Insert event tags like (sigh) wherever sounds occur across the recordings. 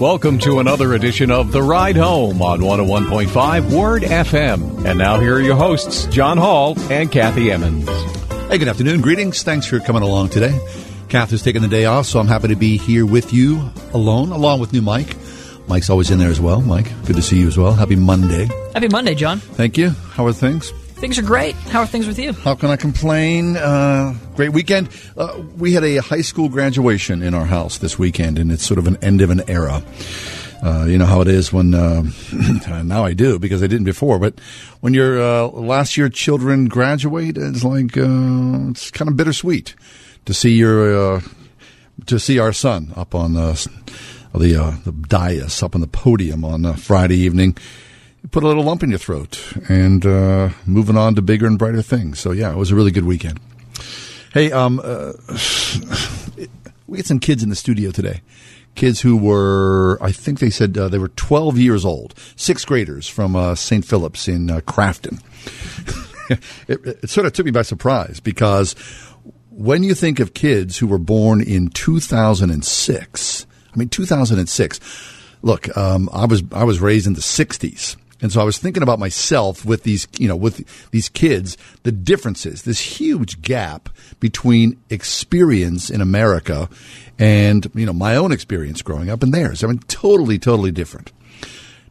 Welcome to another edition of The Ride Home on 101.5 Word FM. And now here are your hosts, John Hall and Kathy Emmons. Hey, good afternoon. Greetings. Thanks for coming along today. Kath is taking the day off, so I'm happy to be here with you alone, along with new Mike. Mike's always in there as well. Mike, good to see you as well. Happy Monday. Happy Monday, John. Thank you. How are things? Things are great. How are things with you? How can I complain? Uh, great weekend. Uh, we had a high school graduation in our house this weekend, and it's sort of an end of an era. Uh, you know how it is when uh, (clears throat) now I do because I didn't before. But when your uh, last year children graduate, it's like uh, it's kind of bittersweet to see your uh, to see our son up on the the, uh, the dais up on the podium on uh, Friday evening. Put a little lump in your throat and uh, moving on to bigger and brighter things. So yeah, it was a really good weekend. Hey, um, uh, (sighs) we get some kids in the studio today. Kids who were, I think they said uh, they were 12 years old, sixth graders from uh, St. Philip's in uh, Crafton. (laughs) it, it sort of took me by surprise because when you think of kids who were born in 2006, I mean 2006. Look, um, I was I was raised in the 60s. And so I was thinking about myself with these, you know, with these kids, the differences, this huge gap between experience in America and, you know, my own experience growing up and theirs. I mean, totally, totally different.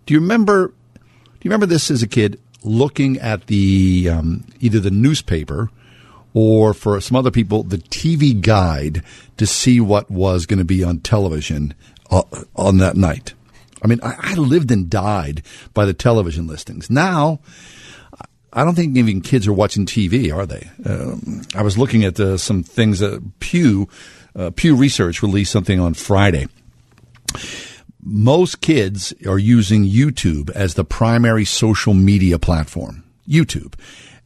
Do you remember, do you remember this as a kid looking at the, um, either the newspaper or for some other people, the TV guide to see what was going to be on television uh, on that night? I mean, I, I lived and died by the television listings. Now, I don't think even kids are watching TV, are they? Um, I was looking at uh, some things that Pew uh, Pew Research released something on Friday. Most kids are using YouTube as the primary social media platform. YouTube.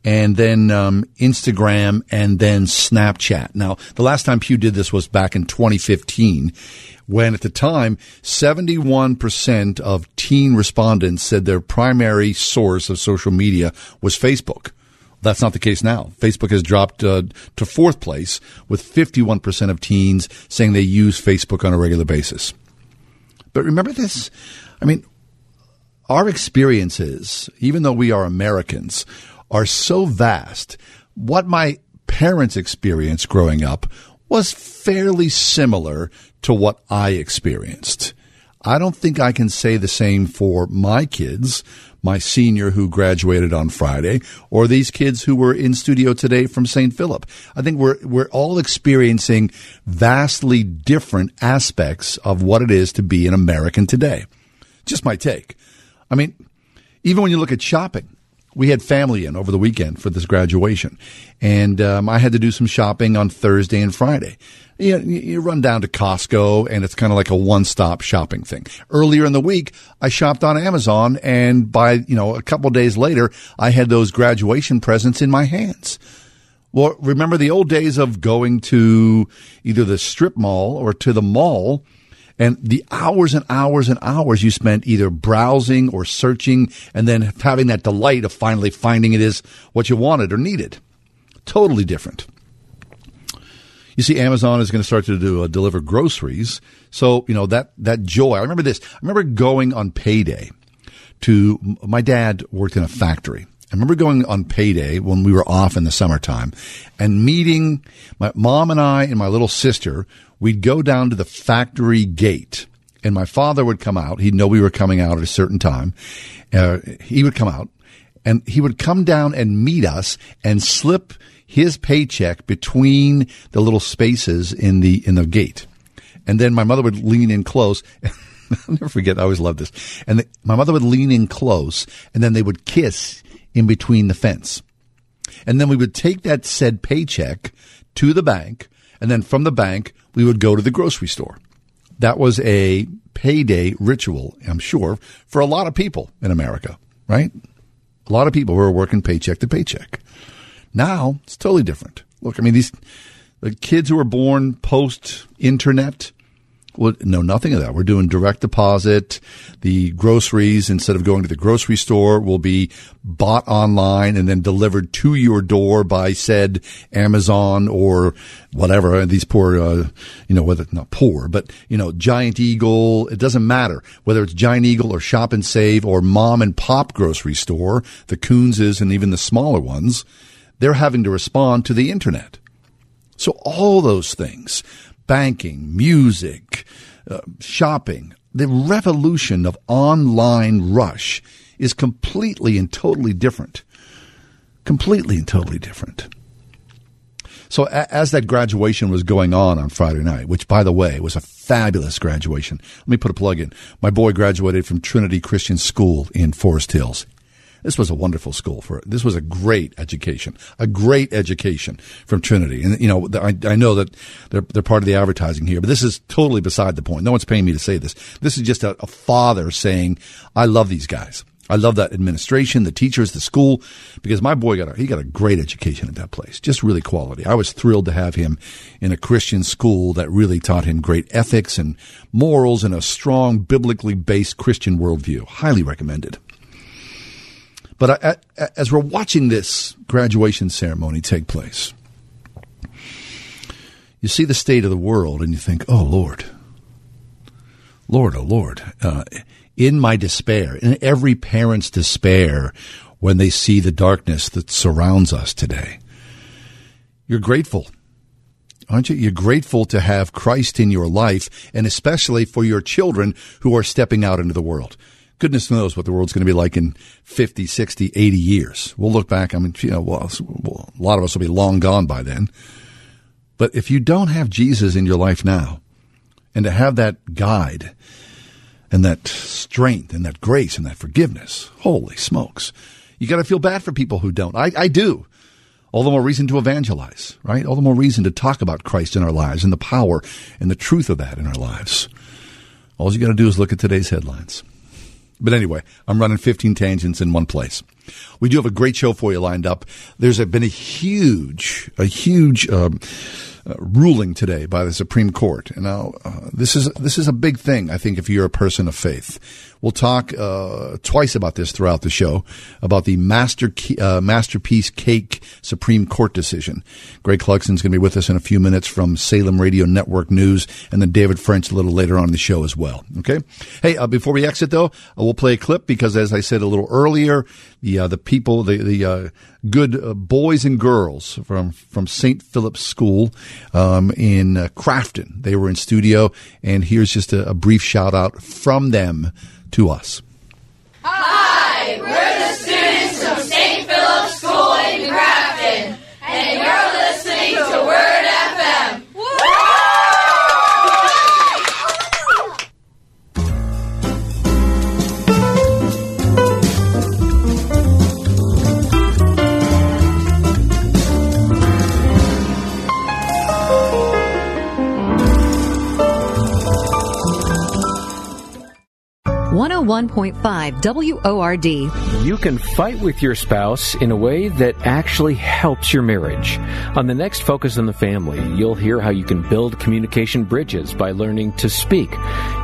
And then um, Instagram and then Snapchat. Now, the last time Pew did this was back in 2015 when at the time, 71% of teen respondents said their primary source of social media was Facebook. That's not the case now. Facebook has dropped uh, to fourth place with 51% of teens saying they use Facebook on a regular basis. But remember this? I mean, our experiences, even though we are Americans, are so vast. What my parents experienced growing up was fairly similar to what I experienced. I don't think I can say the same for my kids, my senior who graduated on Friday, or these kids who were in studio today from St. Philip. I think we're, we're all experiencing vastly different aspects of what it is to be an American today. Just my take. I mean, even when you look at shopping, we had family in over the weekend for this graduation, and um, I had to do some shopping on Thursday and Friday. You, you run down to Costco, and it's kind of like a one-stop shopping thing. Earlier in the week, I shopped on Amazon, and by you know a couple days later, I had those graduation presents in my hands. Well, remember the old days of going to either the strip mall or to the mall and the hours and hours and hours you spent either browsing or searching and then having that delight of finally finding it is what you wanted or needed. Totally different. You see, Amazon is going to start to do uh, deliver groceries. So, you know, that, that joy. I remember this. I remember going on payday to, my dad worked in a factory. I remember going on payday when we were off in the summertime and meeting my mom and I and my little sister we'd go down to the factory gate and my father would come out. He'd know we were coming out at a certain time. Uh, he would come out and he would come down and meet us and slip his paycheck between the little spaces in the, in the gate. And then my mother would lean in close. (laughs) I'll never forget. I always loved this. And the, my mother would lean in close and then they would kiss in between the fence. And then we would take that said paycheck to the bank. And then from the bank, we would go to the grocery store. That was a payday ritual, I'm sure, for a lot of people in America, right? A lot of people who are working paycheck to paycheck. Now it's totally different. Look, I mean, these the kids who were born post internet, Well, no, nothing of that. We're doing direct deposit. The groceries, instead of going to the grocery store, will be bought online and then delivered to your door by said Amazon or whatever. These poor, uh, you know, whether not poor, but you know, Giant Eagle. It doesn't matter whether it's Giant Eagle or Shop and Save or mom and pop grocery store, the Coonses and even the smaller ones. They're having to respond to the internet. So all those things banking, music, uh, shopping, the revolution of online rush is completely and totally different. Completely and totally different. So a- as that graduation was going on on Friday night, which by the way was a fabulous graduation. Let me put a plug in. My boy graduated from Trinity Christian School in Forest Hills. This was a wonderful school for it. This was a great education, a great education from Trinity. And you know, I, I know that they're they're part of the advertising here, but this is totally beside the point. No one's paying me to say this. This is just a, a father saying, "I love these guys." I love that administration, the teachers, the school, because my boy got a, he got a great education at that place, just really quality. I was thrilled to have him in a Christian school that really taught him great ethics and morals and a strong biblically based Christian worldview. Highly recommended. But I, I, as we're watching this graduation ceremony take place, you see the state of the world and you think, oh, Lord, Lord, oh, Lord. Uh, in my despair, in every parent's despair when they see the darkness that surrounds us today, you're grateful. Aren't you? You're grateful to have Christ in your life and especially for your children who are stepping out into the world goodness knows what the world's going to be like in 50, 60, 80 years. We'll look back. I mean, you know, well, a lot of us will be long gone by then. But if you don't have Jesus in your life now, and to have that guide and that strength and that grace and that forgiveness, holy smokes, you got to feel bad for people who don't. I, I do. All the more reason to evangelize, right? All the more reason to talk about Christ in our lives and the power and the truth of that in our lives. All you got to do is look at today's headlines. But anyway, I'm running 15 tangents in one place. We do have a great show for you lined up. There's been a huge, a huge um, uh, ruling today by the Supreme Court. And now uh, this is this is a big thing. I think if you're a person of faith, we'll talk uh, twice about this throughout the show about the master uh, masterpiece cake Supreme Court decision. Greg Clugston's going to be with us in a few minutes from Salem Radio Network News, and then David French a little later on in the show as well. Okay. Hey, uh, before we exit though, we'll play a clip because as I said a little earlier, the the people, the the good boys and girls from from St. Philip's School um, in uh, Crafton. They were in studio, and here's just a, a brief shout out from them to us. Hi, 101.5 WORD. You can fight with your spouse in a way that actually helps your marriage. On the next Focus on the Family, you'll hear how you can build communication bridges by learning to speak.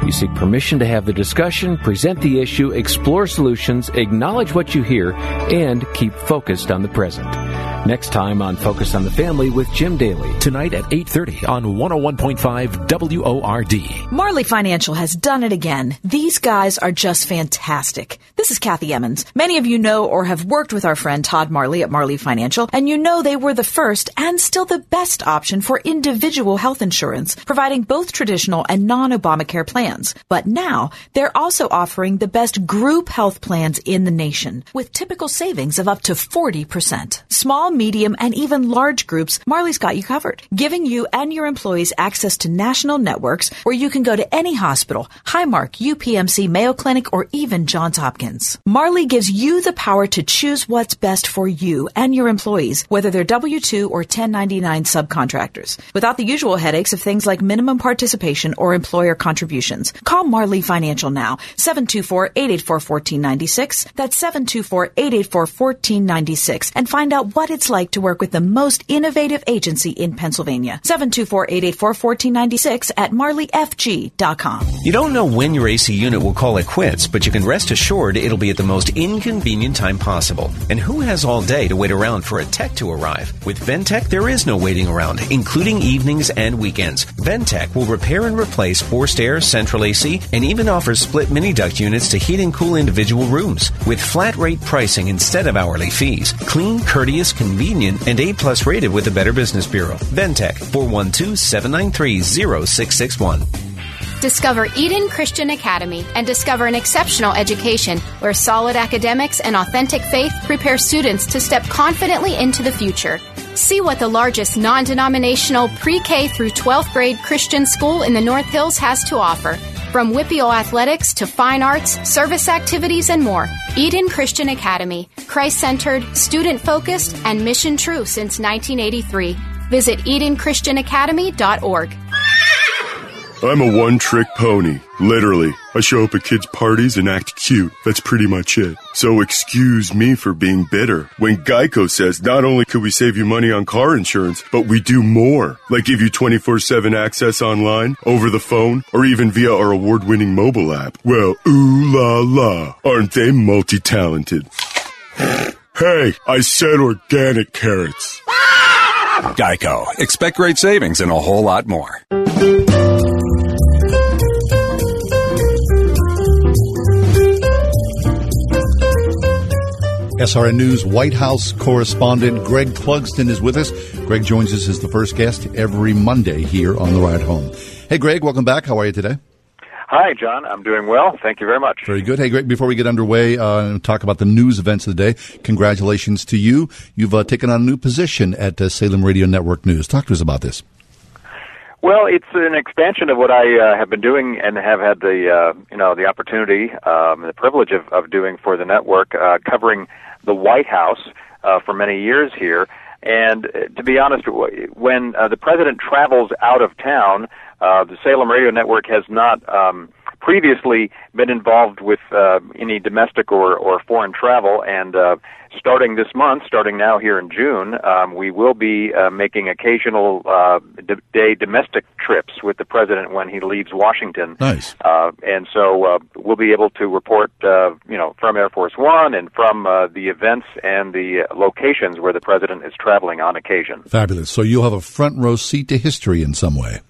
You seek permission to have the discussion, present the issue, explore solutions, acknowledge what you hear, and keep focused on the present. Next time on Focus on the Family with Jim Daly. Tonight at 8.30 on 101.5 WORD. Marley Financial has done it again. These guys are just fantastic. This is Kathy Emmons. Many of you know or have worked with our friend Todd Marley at Marley Financial, and you know they were the first and still the best option for individual health insurance, providing both traditional and non-Obamacare plans. But now they're also offering the best group health plans in the nation, with typical savings of up to 40%. Small, medium, and even large groups, Marley's got you covered, giving you and your employees access to national networks where you can go to any hospital, Highmark, UPMC, Mayo Clinic, or even Johns Hopkins. Marley gives you the power to choose what's best for you and your employees, whether they're W-2 or 1099 subcontractors, without the usual headaches of things like minimum participation or employer contributions. Call Marley Financial now, 724-884-1496. That's 724-884-1496 and find out what it's it's like to work with the most innovative agency in Pennsylvania. 724-884-1496 at marleyfg.com. You don't know when your AC unit will call it quits, but you can rest assured it'll be at the most inconvenient time possible. And who has all day to wait around for a tech to arrive? With Ventec, there is no waiting around, including evenings and weekends. Ventec will repair and replace forced air, central AC, and even offers split mini duct units to heat and cool individual rooms. With flat rate pricing instead of hourly fees. Clean, courteous, and A plus rated with the Better Business Bureau. Ventec 412 793 0661. Discover Eden Christian Academy and discover an exceptional education where solid academics and authentic faith prepare students to step confidently into the future. See what the largest non denominational pre K through 12th grade Christian school in the North Hills has to offer. From WPIAL athletics to fine arts, service activities, and more, Eden Christian Academy, Christ centered, student focused, and mission true since 1983. Visit EdenChristianAcademy.org. I'm a one trick pony. Literally. I show up at kids' parties and act cute. That's pretty much it. So excuse me for being bitter. When Geico says not only could we save you money on car insurance, but we do more. Like give you 24-7 access online, over the phone, or even via our award-winning mobile app. Well, ooh la la. Aren't they multi-talented? hey, I said organic carrots. Geico. Expect great savings and a whole lot more. SRN News White House correspondent Greg Clugston is with us. Greg joins us as the first guest every Monday here on the ride home. Hey, Greg, welcome back. How are you today? Hi, John. I'm doing well. Thank you very much. Very good. Hey, Greg, before we get underway uh, and talk about the news events of the day, congratulations to you. You've uh, taken on a new position at uh, Salem Radio Network News. Talk to us about this. Well, it's an expansion of what I uh, have been doing and have had the uh, you know the opportunity, um, the privilege of, of doing for the network, uh, covering the White House uh, for many years here. And uh, to be honest, when uh, the president travels out of town, uh, the Salem Radio Network has not um, previously been involved with uh, any domestic or, or foreign travel, and uh, starting this month, starting now here in June, um, we will be uh, making occasional uh, day domestic trips with the president when he leaves Washington. Nice. Uh, and so uh, we'll be able to report, uh, you know, from Air Force One and from uh, the events and the locations where the president is traveling on occasion. Fabulous. So you'll have a front row seat to history in some way.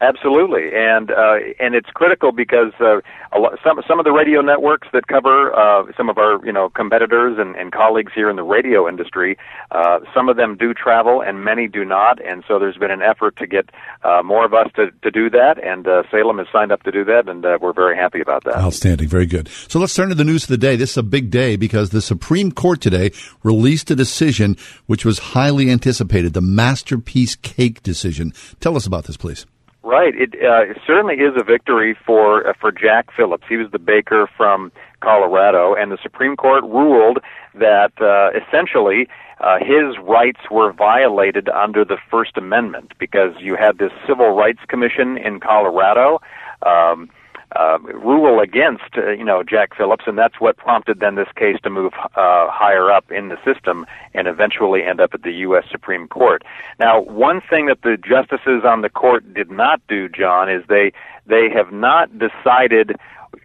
Absolutely, and uh, and it's critical because uh, a lot, some some of the radio networks that cover uh, some of our you know competitors and, and colleagues here in the radio industry, uh, some of them do travel and many do not, and so there's been an effort to get uh, more of us to, to do that, and uh, Salem has signed up to do that, and uh, we're very happy about that. Outstanding, very good. So let's turn to the news of the day. This is a big day because the Supreme Court today released a decision which was highly anticipated, the Masterpiece Cake decision. Tell us about this, please. Right. It, uh, it certainly is a victory for uh, for Jack Phillips. He was the baker from Colorado, and the Supreme Court ruled that uh, essentially uh, his rights were violated under the First Amendment because you had this Civil Rights Commission in Colorado. Um, uh, rule against uh, you know Jack Phillips, and that's what prompted then this case to move uh, higher up in the system and eventually end up at the U.S. Supreme Court. Now, one thing that the justices on the court did not do, John, is they they have not decided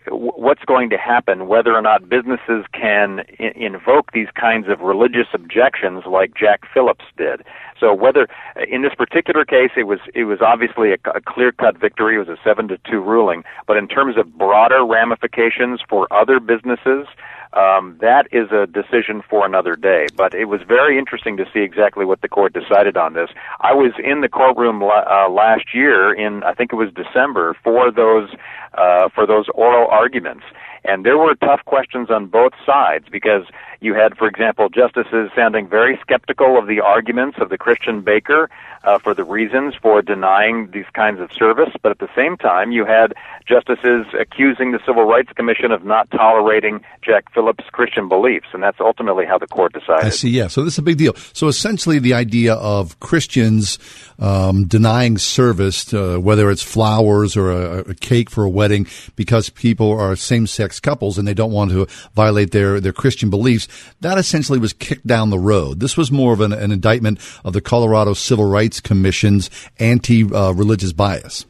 what's going to happen, whether or not businesses can I- invoke these kinds of religious objections like Jack Phillips did. So whether in this particular case it was it was obviously a, a clear-cut victory, it was a seven to two ruling, but in terms of broader ramifications for other businesses, um, that is a decision for another day. But it was very interesting to see exactly what the court decided on this. I was in the courtroom uh, last year in I think it was December for those uh, for those oral arguments, and there were tough questions on both sides because you had, for example, justices sounding very skeptical of the arguments of the Christian baker uh, for the reasons for denying these kinds of service, but at the same time, you had justices accusing the Civil Rights Commission of not tolerating Jack Phillips' Christian beliefs, and that's ultimately how the court decided. I see. Yeah. So this is a big deal. So essentially, the idea of Christians um, denying service, to, whether it's flowers or a, a, cake for a wedding, because people are same-sex sex couples and they don't want to violate their, their Christian beliefs. That essentially was kicked down the road. This was more of an, an indictment of the Colorado Civil Rights Commission's anti religious bias.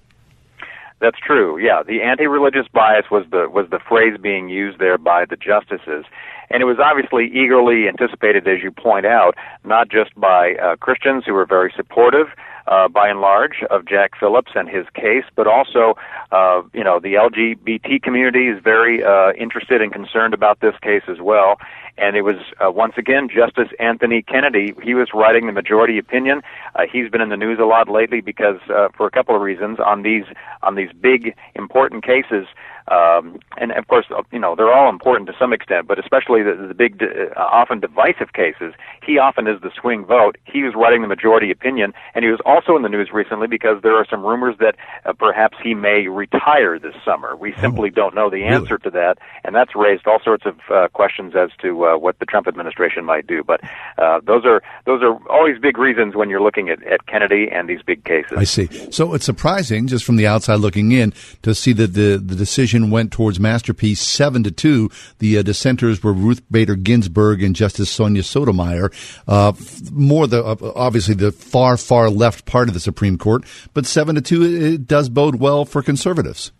That's true. Yeah, the anti-religious bias was the was the phrase being used there by the justices, and it was obviously eagerly anticipated, as you point out, not just by uh, Christians who were very supportive, uh, by and large, of Jack Phillips and his case, but also, uh, you know, the LGBT community is very uh, interested and concerned about this case as well. And it was uh, once again Justice Anthony Kennedy. He was writing the majority opinion. Uh, he's been in the news a lot lately because, uh, for a couple of reasons, on these on these big important cases. Um, and of course, you know, they're all important to some extent, but especially the, the big, uh, often divisive cases, he often is the swing vote. He was writing the majority opinion, and he was also in the news recently because there are some rumors that uh, perhaps he may retire this summer. We simply oh, don't know the answer really? to that, and that's raised all sorts of uh, questions as to uh, what the Trump administration might do. But uh, those are those are always big reasons when you're looking at, at Kennedy and these big cases. I see. So it's surprising, just from the outside looking in, to see that the the decision decision went towards Masterpiece seven to two. The uh, dissenters were Ruth Bader Ginsburg and Justice Sonia Sotomayor. Uh, more the uh, obviously the far far left part of the Supreme Court, but seven to two it does bode well for conservatives.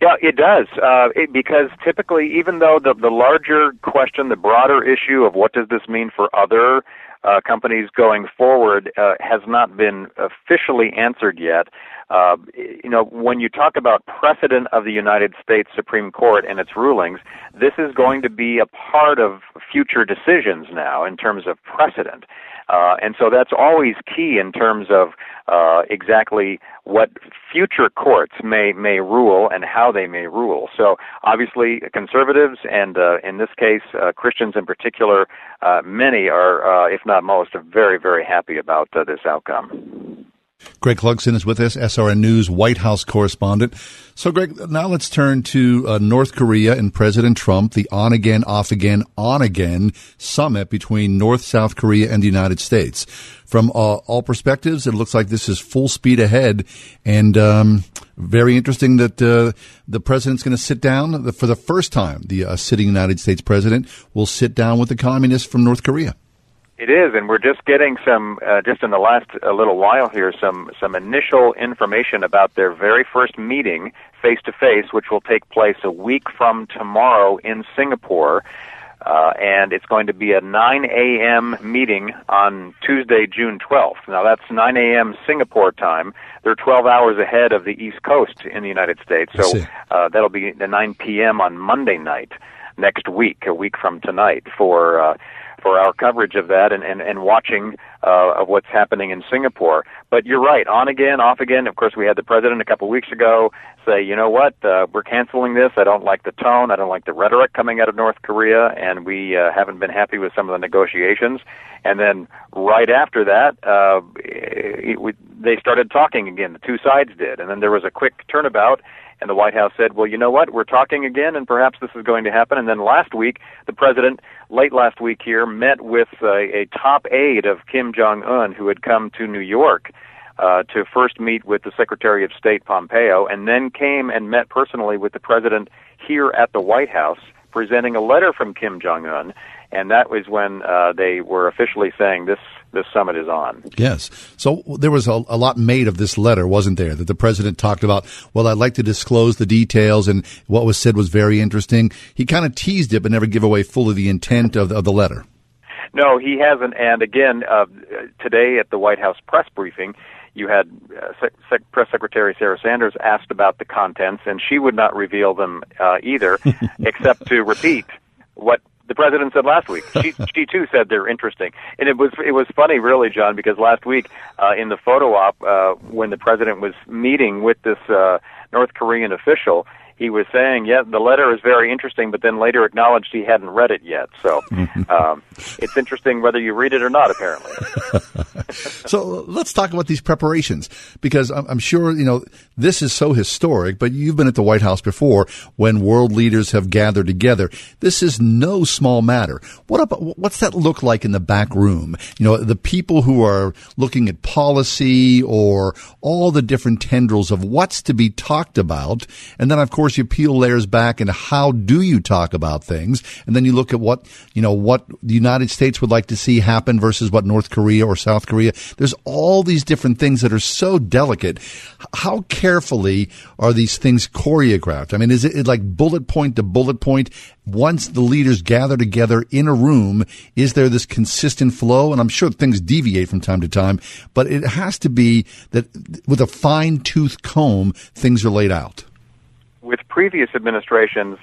Yeah, it does. Uh, it, because typically, even though the the larger question, the broader issue of what does this mean for other uh, companies going forward uh, has not been officially answered yet. Uh, you know, when you talk about precedent of the United States Supreme Court and its rulings, this is going to be a part of future decisions now in terms of precedent. Uh, and so that's always key in terms of uh, exactly what future courts may may rule and how they may rule. So obviously, conservatives and uh, in this case uh, Christians in particular, uh, many are, uh, if not most, are very very happy about this outcome. Greg Clugston is with us, SRN News White House correspondent. So, Greg, now let's turn to uh, North Korea and President Trump, the on again, off again, on again summit between North South Korea and the United States. From uh, all perspectives, it looks like this is full speed ahead, and um, very interesting that uh, the president's going to sit down for the first time. The uh, sitting United States president will sit down with the communists from North Korea. It is, and we're just getting some, uh, just in the last a little while here, some some initial information about their very first meeting face to face, which will take place a week from tomorrow in Singapore. Uh, and it's going to be a 9 a.m. meeting on Tuesday, June 12th. Now that's 9 a.m. Singapore time. They're 12 hours ahead of the East Coast in the United States, so uh, that'll be the 9 p.m. on Monday night next week, a week from tonight, for uh, for our coverage of that and, and, and watching uh, of what's happening in Singapore. But you're right, on again, off again. Of course, we had the president a couple weeks ago say, you know what, uh, we're canceling this. I don't like the tone. I don't like the rhetoric coming out of North Korea, and we uh, haven't been happy with some of the negotiations. And then right after that, uh, it, we, they started talking again. The two sides did, and then there was a quick turnabout and the White House said, well, you know what? We're talking again, and perhaps this is going to happen. And then last week, the president, late last week here, met with uh, a top aide of Kim Jong un who had come to New York. Uh, to first meet with the Secretary of State Pompeo, and then came and met personally with the president here at the White House, presenting a letter from Kim Jong Un, and that was when uh, they were officially saying this this summit is on. Yes. So there was a, a, lot made of this letter, wasn't there? That the president talked about. Well, I'd like to disclose the details, and what was said was very interesting. He kind of teased it, but never give away fully the intent of, of the letter. No, he hasn't. And again, uh, today at the White House press briefing, you had uh, Sec- Sec- Press Secretary Sarah Sanders asked about the contents, and she would not reveal them uh, either, (laughs) except to repeat what the president said last week. She (laughs) she too said they're interesting, and it was it was funny, really, John, because last week uh, in the photo op uh, when the president was meeting with this uh, North Korean official, he was saying, yeah, the letter is very interesting, but then later acknowledged he hadn't read it yet. So (laughs) um, it's interesting whether you read it or not, apparently. (laughs) so let's talk about these preparations because I'm, I'm, sure, you know, this is so historic, but you've been at the White House before when world leaders have gathered together. This is no small matter. What about, what's that look like in the back room? You know, the people who are looking at policy or all the different tendrils of what's to be talked about. And then, of course, course, you peel layers back and how do you talk about things? And then you look at what, you know, what the United States would like to see happen versus what North Korea or South Korea. There's all these different things that are so delicate. How carefully are these things choreographed? I mean, is it like bullet point to bullet point? Once the leaders gather together in a room, is there this consistent flow? And I'm sure things deviate from time to time, but it has to be that with a fine tooth comb, things are laid out. With previous administrations,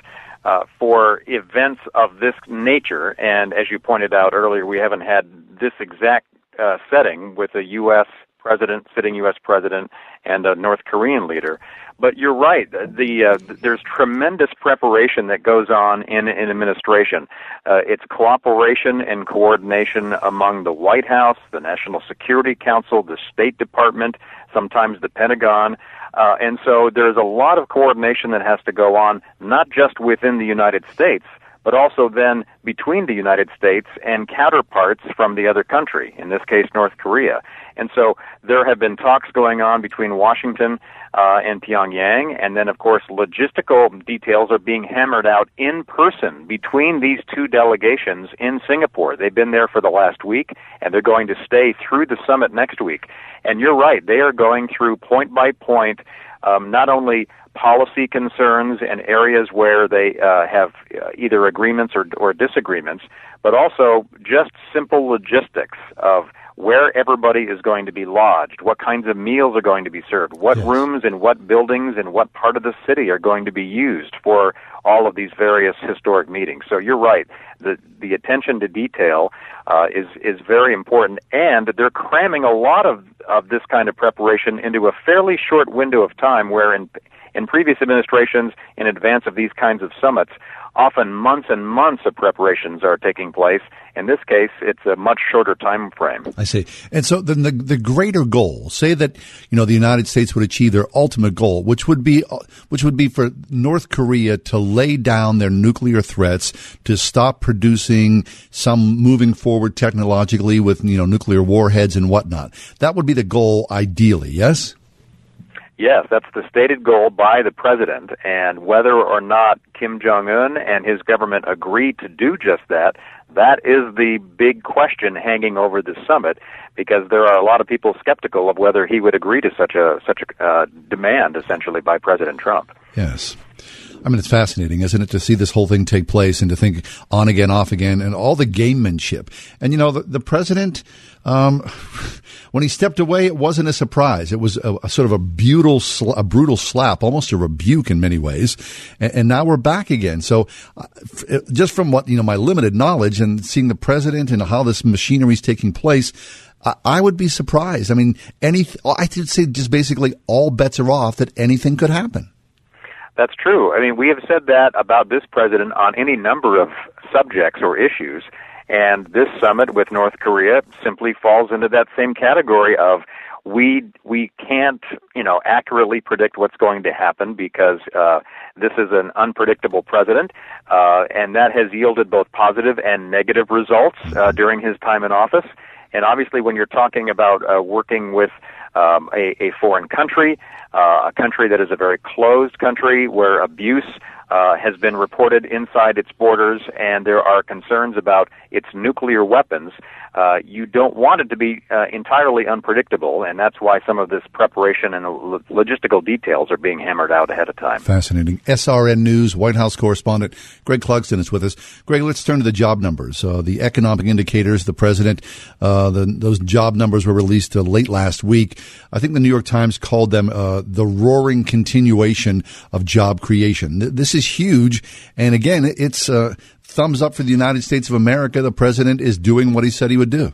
uh, for events of this nature, and as you pointed out earlier, we haven't had this exact uh, setting with a U.S. president, sitting U.S. president, and a North Korean leader. But you're right. The uh, there's tremendous preparation that goes on in an administration. Uh, it's cooperation and coordination among the White House, the National Security Council, the State Department, sometimes the Pentagon. Uh, and so there's a lot of coordination that has to go on, not just within the United States, but also then between the United States and counterparts from the other country, in this case, North Korea. And so there have been talks going on between Washington uh, and Pyongyang, and then, of course, logistical details are being hammered out in person between these two delegations in Singapore. They've been there for the last week, and they're going to stay through the summit next week. And you're right, they are going through point by point um, not only policy concerns and areas where they uh, have uh, either agreements or, or disagreements, but also just simple logistics of where everybody is going to be lodged, what kinds of meals are going to be served, what yes. rooms and what buildings and what part of the city are going to be used for all of these various historic meetings. So you're right. The the attention to detail uh, is is very important, and they're cramming a lot of of this kind of preparation into a fairly short window of time. Where in in previous administrations, in advance of these kinds of summits, often months and months of preparations are taking place. In this case, it's a much shorter time frame. I see. And so then the, the greater goal, say that, you know, the United States would achieve their ultimate goal, which would be, uh, which would be for North Korea to lay down their nuclear threats, to stop producing some moving forward technologically with, you know, nuclear warheads and whatnot. That would be the goal ideally, yes? Yes, that's the stated goal by the president, and whether or not Kim Jong un and his government agree to do just that, that is the big question hanging over the summit, because there are a lot of people skeptical of whether he would agree to such a such a uh, demand, essentially by President Trump. Yes. I mean, it's fascinating, isn't it, to see this whole thing take place and to think on again, off again, and all the gamemanship. And you know, the, the president, um, (laughs) when he stepped away, it wasn't a surprise. It was a, a sort of a brutal, a brutal slap, almost a rebuke in many ways. And, and now we're back again. So, uh, just from what you know, my limited knowledge and seeing the president and how this machinery is taking place. I would be surprised. I mean, any, I should say just basically all bets are off that anything could happen. That's true. I mean, we have said that about this president on any number of subjects or issues, and this summit with North Korea simply falls into that same category of we we can't you know accurately predict what's going to happen because uh, this is an unpredictable president, uh, and that has yielded both positive and negative results uh, during his time in office. And obviously, when you're talking about uh, working with um, a, a foreign country, uh, a country that is a very closed country where abuse uh, has been reported inside its borders, and there are concerns about its nuclear weapons. Uh, you don't want it to be uh, entirely unpredictable, and that's why some of this preparation and lo- logistical details are being hammered out ahead of time. Fascinating. SRN News White House correspondent Greg Clugston is with us. Greg, let's turn to the job numbers. Uh, the economic indicators, the president, uh, the, those job numbers were released uh, late last week. I think the New York Times called them the roaring continuation of job creation. This is huge, and again, it's thumbs up for the United States of America. The president is doing what he said he would do.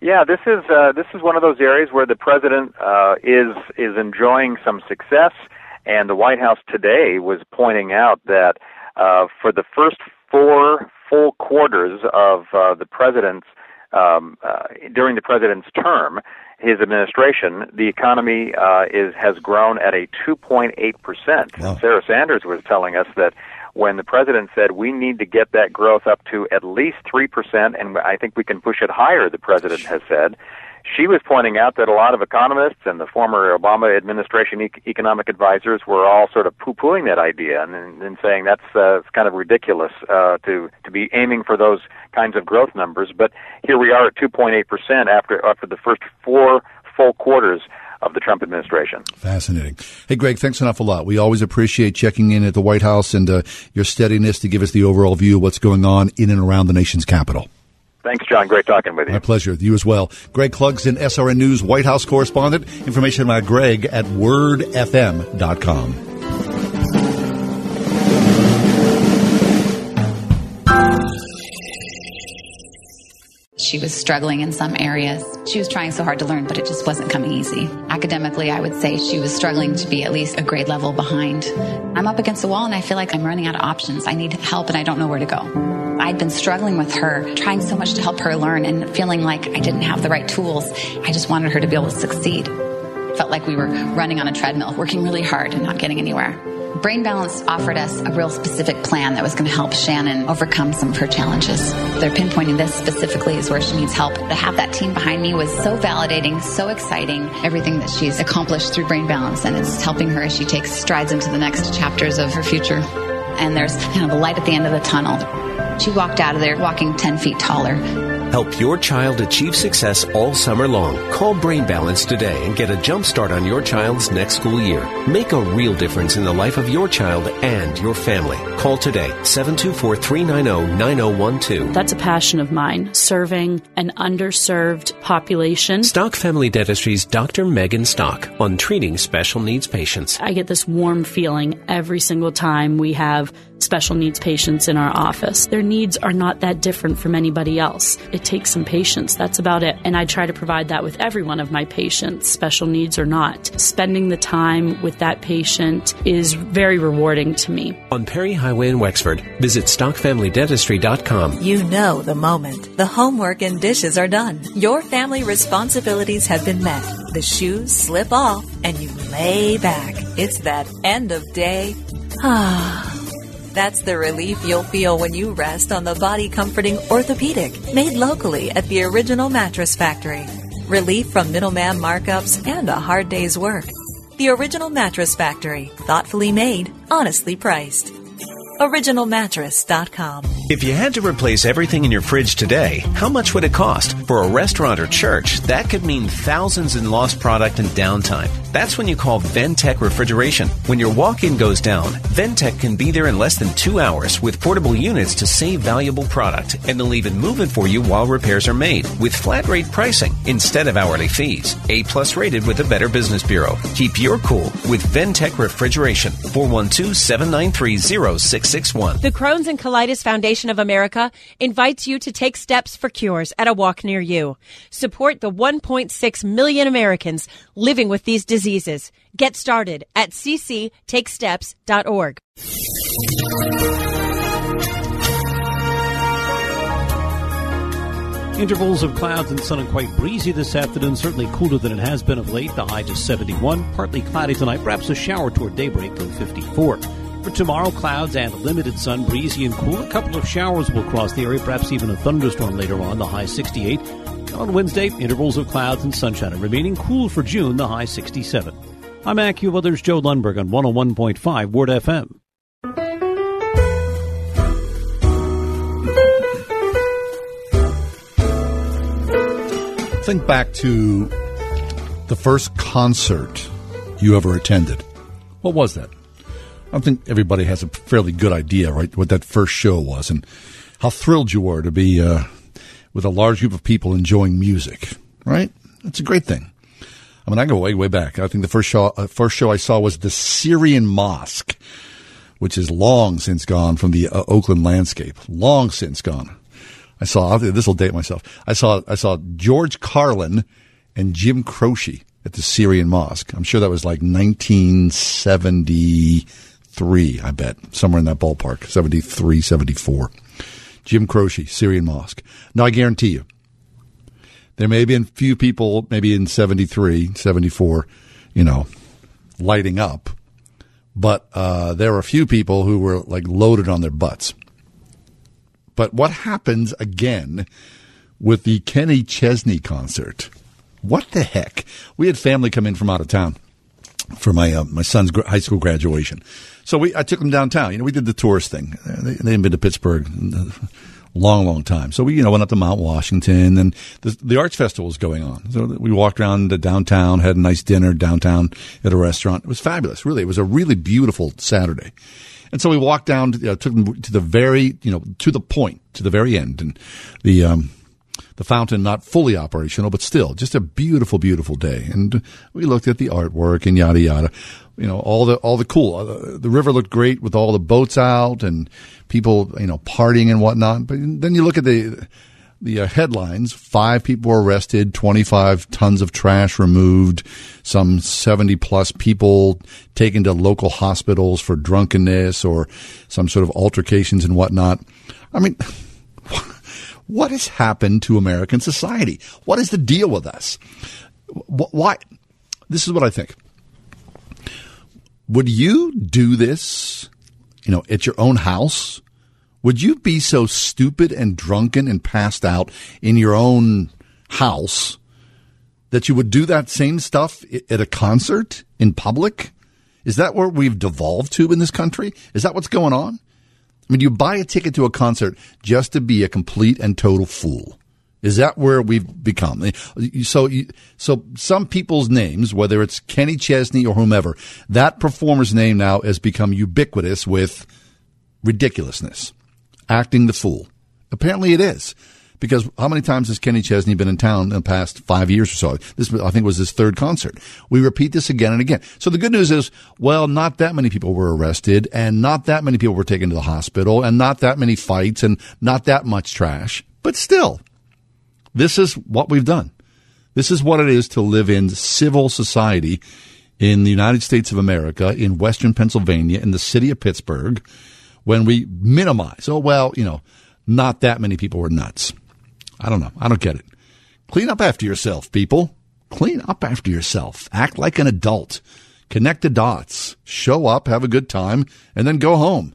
Yeah, this is uh, this is one of those areas where the president uh, is is enjoying some success, and the White House today was pointing out that uh, for the first four full quarters of uh, the president's um, uh, during the president's term, his administration, the economy uh, is has grown at a 2.8 percent. Sarah Sanders was telling us that when the president said we need to get that growth up to at least 3%, and I think we can push it higher, the president has said. she was pointing out that a lot of economists and the former Obama administration e- economic advisors were all sort of poo-pooing that idea and, and saying that's uh, it's kind of ridiculous uh, to to be aiming for those kinds of growth numbers. But here we are at 2.8 percent after after the first four full quarters of the Trump administration. Fascinating. Hey, Greg, thanks an awful lot. We always appreciate checking in at the White House and uh, your steadiness to give us the overall view of what's going on in and around the nation's capital. Thanks, John. Great talking with you. My pleasure. You as well. Greg Clugston, SRN News White House correspondent. Information about Greg at wordfm.com. She was struggling in some areas. She was trying so hard to learn, but it just wasn't coming easy. Academically, I would say she was struggling to be at least a grade level behind. I'm up against the wall and I feel like I'm running out of options. I need help and I don't know where to go. I'd been struggling with her, trying so much to help her learn and feeling like I didn't have the right tools. I just wanted her to be able to succeed. Felt like we were running on a treadmill, working really hard and not getting anywhere. Brain Balance offered us a real specific plan that was going to help Shannon overcome some of her challenges. They're pinpointing this specifically as where she needs help. To have that team behind me was so validating, so exciting. Everything that she's accomplished through Brain Balance, and it's helping her as she takes strides into the next chapters of her future. And there's kind of a light at the end of the tunnel. She walked out of there walking 10 feet taller. Help your child achieve success all summer long. Call Brain Balance today and get a jump start on your child's next school year. Make a real difference in the life of your child and your family. Call today 724 390 9012. That's a passion of mine, serving an underserved population. Stock Family Dentistry's Dr. Megan Stock on treating special needs patients. I get this warm feeling every single time we have special needs patients in our office. Their needs are not that different from anybody else. It takes some patience. That's about it. And I try to provide that with every one of my patients, special needs or not. Spending the time with that patient is very rewarding to me. On Perry Highway in Wexford, visit stockfamilydentistry.com. You know the moment. The homework and dishes are done. Your family responsibilities have been met. The shoes slip off and you lay back. It's that end of day. (sighs) Ah. That's the relief you'll feel when you rest on the body comforting orthopedic made locally at the original mattress factory. Relief from middleman markups and a hard day's work. The original mattress factory, thoughtfully made, honestly priced. OriginalMattress.com. If you had to replace everything in your fridge today, how much would it cost? For a restaurant or church, that could mean thousands in lost product and downtime. That's when you call Ventec Refrigeration. When your walk-in goes down, Ventec can be there in less than two hours with portable units to save valuable product, and they'll even move it for you while repairs are made with flat rate pricing instead of hourly fees. A plus rated with a Better Business Bureau. Keep your cool with Ventec Refrigeration. 412 793 0661. The Crohn's and Colitis Foundation of America invites you to take steps for cures at a walk near you. Support the 1.6 million Americans living with these diseases. Get started at cctakesteps.org. Intervals of clouds and sun and quite breezy this afternoon, certainly cooler than it has been of late. The high just 71. Partly cloudy tonight, perhaps a shower toward daybreak of 54. For tomorrow, clouds and limited sun, breezy and cool. A couple of showers will cross the area, perhaps even a thunderstorm later on, the high 68. On Wednesday, intervals of clouds and sunshine, and remaining cool for June, the high 67. I'm AccuWeather's Joe Lundberg on 101.5 Word FM. Think back to the first concert you ever attended. What was that? I think everybody has a fairly good idea, right, what that first show was and how thrilled you were to be uh, with a large group of people enjoying music, right? That's a great thing. I mean, I go way, way back. I think the first show, uh, first show I saw was the Syrian Mosque, which is long since gone from the uh, Oakland landscape. Long since gone. I saw, this will date myself. I saw, I saw George Carlin and Jim Croce at the Syrian Mosque. I'm sure that was like 1973, I bet. Somewhere in that ballpark. 73, 74. Jim Croce, Syrian Mosque. Now I guarantee you, there may have been a few people, maybe in 73, 74, you know, lighting up, but uh, there were a few people who were like loaded on their butts. But what happens again with the Kenny Chesney concert? what the heck? We had family come in from out of town for my uh, my son's high school graduation. So we I took them downtown. You know, we did the tourist thing. They, they hadn't been to Pittsburgh long, long time. So we you know went up to Mount Washington, and the the arts festival was going on. So we walked around the downtown, had a nice dinner downtown at a restaurant. It was fabulous. Really, it was a really beautiful Saturday. And so we walked down, to, you know, took them to the very, you know, to the point, to the very end, and the um, the fountain not fully operational, but still just a beautiful, beautiful day. And we looked at the artwork and yada yada. You know, all the all the cool. Uh, the river looked great with all the boats out and people, you know, partying and whatnot. But then you look at the the uh, headlines: five people were arrested, twenty-five tons of trash removed, some seventy plus people taken to local hospitals for drunkenness or some sort of altercations and whatnot. I mean. (laughs) What has happened to American society? What is the deal with us? Why? This is what I think. Would you do this, you know, at your own house? Would you be so stupid and drunken and passed out in your own house that you would do that same stuff at a concert in public? Is that where we've devolved to in this country? Is that what's going on? I mean, you buy a ticket to a concert just to be a complete and total fool. Is that where we've become? So, so some people's names, whether it's Kenny Chesney or whomever, that performer's name now has become ubiquitous with ridiculousness, acting the fool. Apparently, it is because how many times has Kenny Chesney been in town in the past five years or so? This, I think, was his third concert. We repeat this again and again. So the good news is, well, not that many people were arrested, and not that many people were taken to the hospital, and not that many fights, and not that much trash. But still, this is what we've done. This is what it is to live in civil society in the United States of America, in Western Pennsylvania, in the city of Pittsburgh, when we minimize, oh, well, you know, not that many people were nuts. I don't know. I don't get it. Clean up after yourself, people. Clean up after yourself. Act like an adult. Connect the dots. Show up, have a good time, and then go home.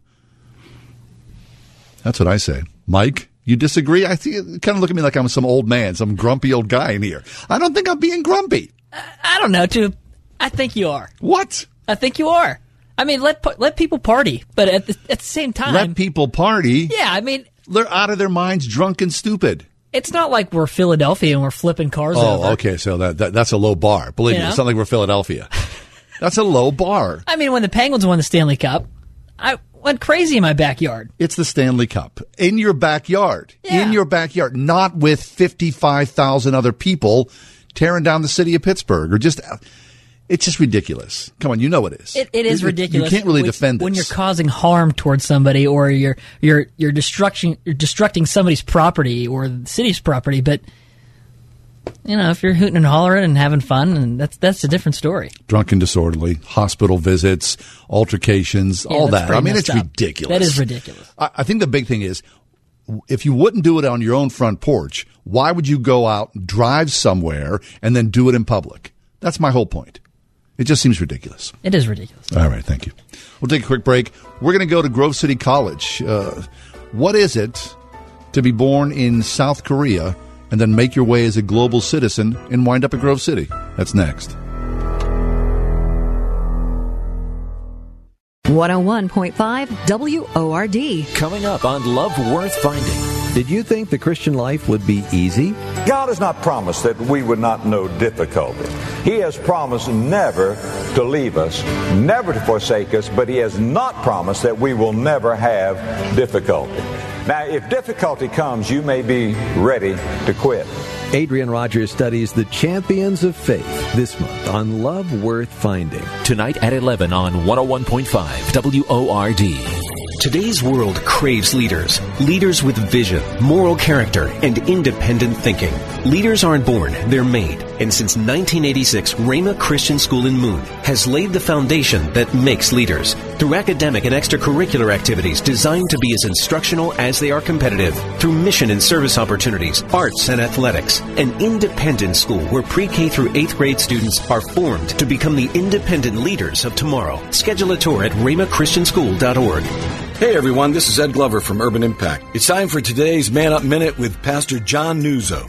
That's what I say. Mike, you disagree? I you kind of look at me like I'm some old man, some grumpy old guy in here. I don't think I'm being grumpy. I don't know, too. I think you are. What? I think you are. I mean, let let people party, but at the, at the same time, let people party. Yeah, I mean, they're out of their minds, drunk and stupid. It's not like we're Philadelphia and we're flipping cars oh, over. okay. So that, that that's a low bar. Believe You me, know? it's not like we're Philadelphia. (laughs) that's a low bar. I mean, when the Penguins won the Stanley Cup, I went crazy in my backyard. It's the Stanley Cup in your backyard. In your backyard, not with 55,000 other people tearing down the city of Pittsburgh or just it's just ridiculous. Come on, you know it is. It, it is You- ridiculous. You can't really when, defend this. when you're causing harm towards somebody, or you're you're you're destruction you're destructing somebody's property or the city's property. But you know, if you're hooting and hollering and having fun, and that's that's a different story. drunk and disorderly, hospital visits, altercations, Yeah, all that. I mean, it's up. ridiculous. That is ridiculous. I, I think the big thing is if you wouldn't do it on your own front porch, why would you go out, drive somewhere, and then do it in public? That's my whole point. It just seems ridiculous. It is ridiculous. All right, thank you. We'll take a quick break. We're going to go to Grove City College. Uh, what is it to be born in South Korea and then make your way as a global citizen and wind up at Grove City? That's next. 101.5 WORD. Coming up on Love Worth Finding. Did you think the Christian life would be easy? God has not promised that we would not know difficulty. He has promised never to leave us, never to forsake us, but He has not promised that we will never have difficulty. Now, if difficulty comes, you may be ready to quit. Adrian Rogers studies the champions of faith this month on Love Worth Finding. Tonight at 11 on 101.5 WORD. Today's world craves leaders. Leaders with vision, moral character, and independent thinking. Leaders aren't born, they're made. And since 1986, Rhema Christian School in Moon has laid the foundation that makes leaders. Through academic and extracurricular activities designed to be as instructional as they are competitive. Through mission and service opportunities, arts and athletics. An independent school where pre-K through 8th grade students are formed to become the independent leaders of tomorrow. Schedule a tour at rhemachristianschool.org. Hey everyone, this is Ed Glover from Urban Impact. It's time for today's Man Up Minute with Pastor John Nuzzo.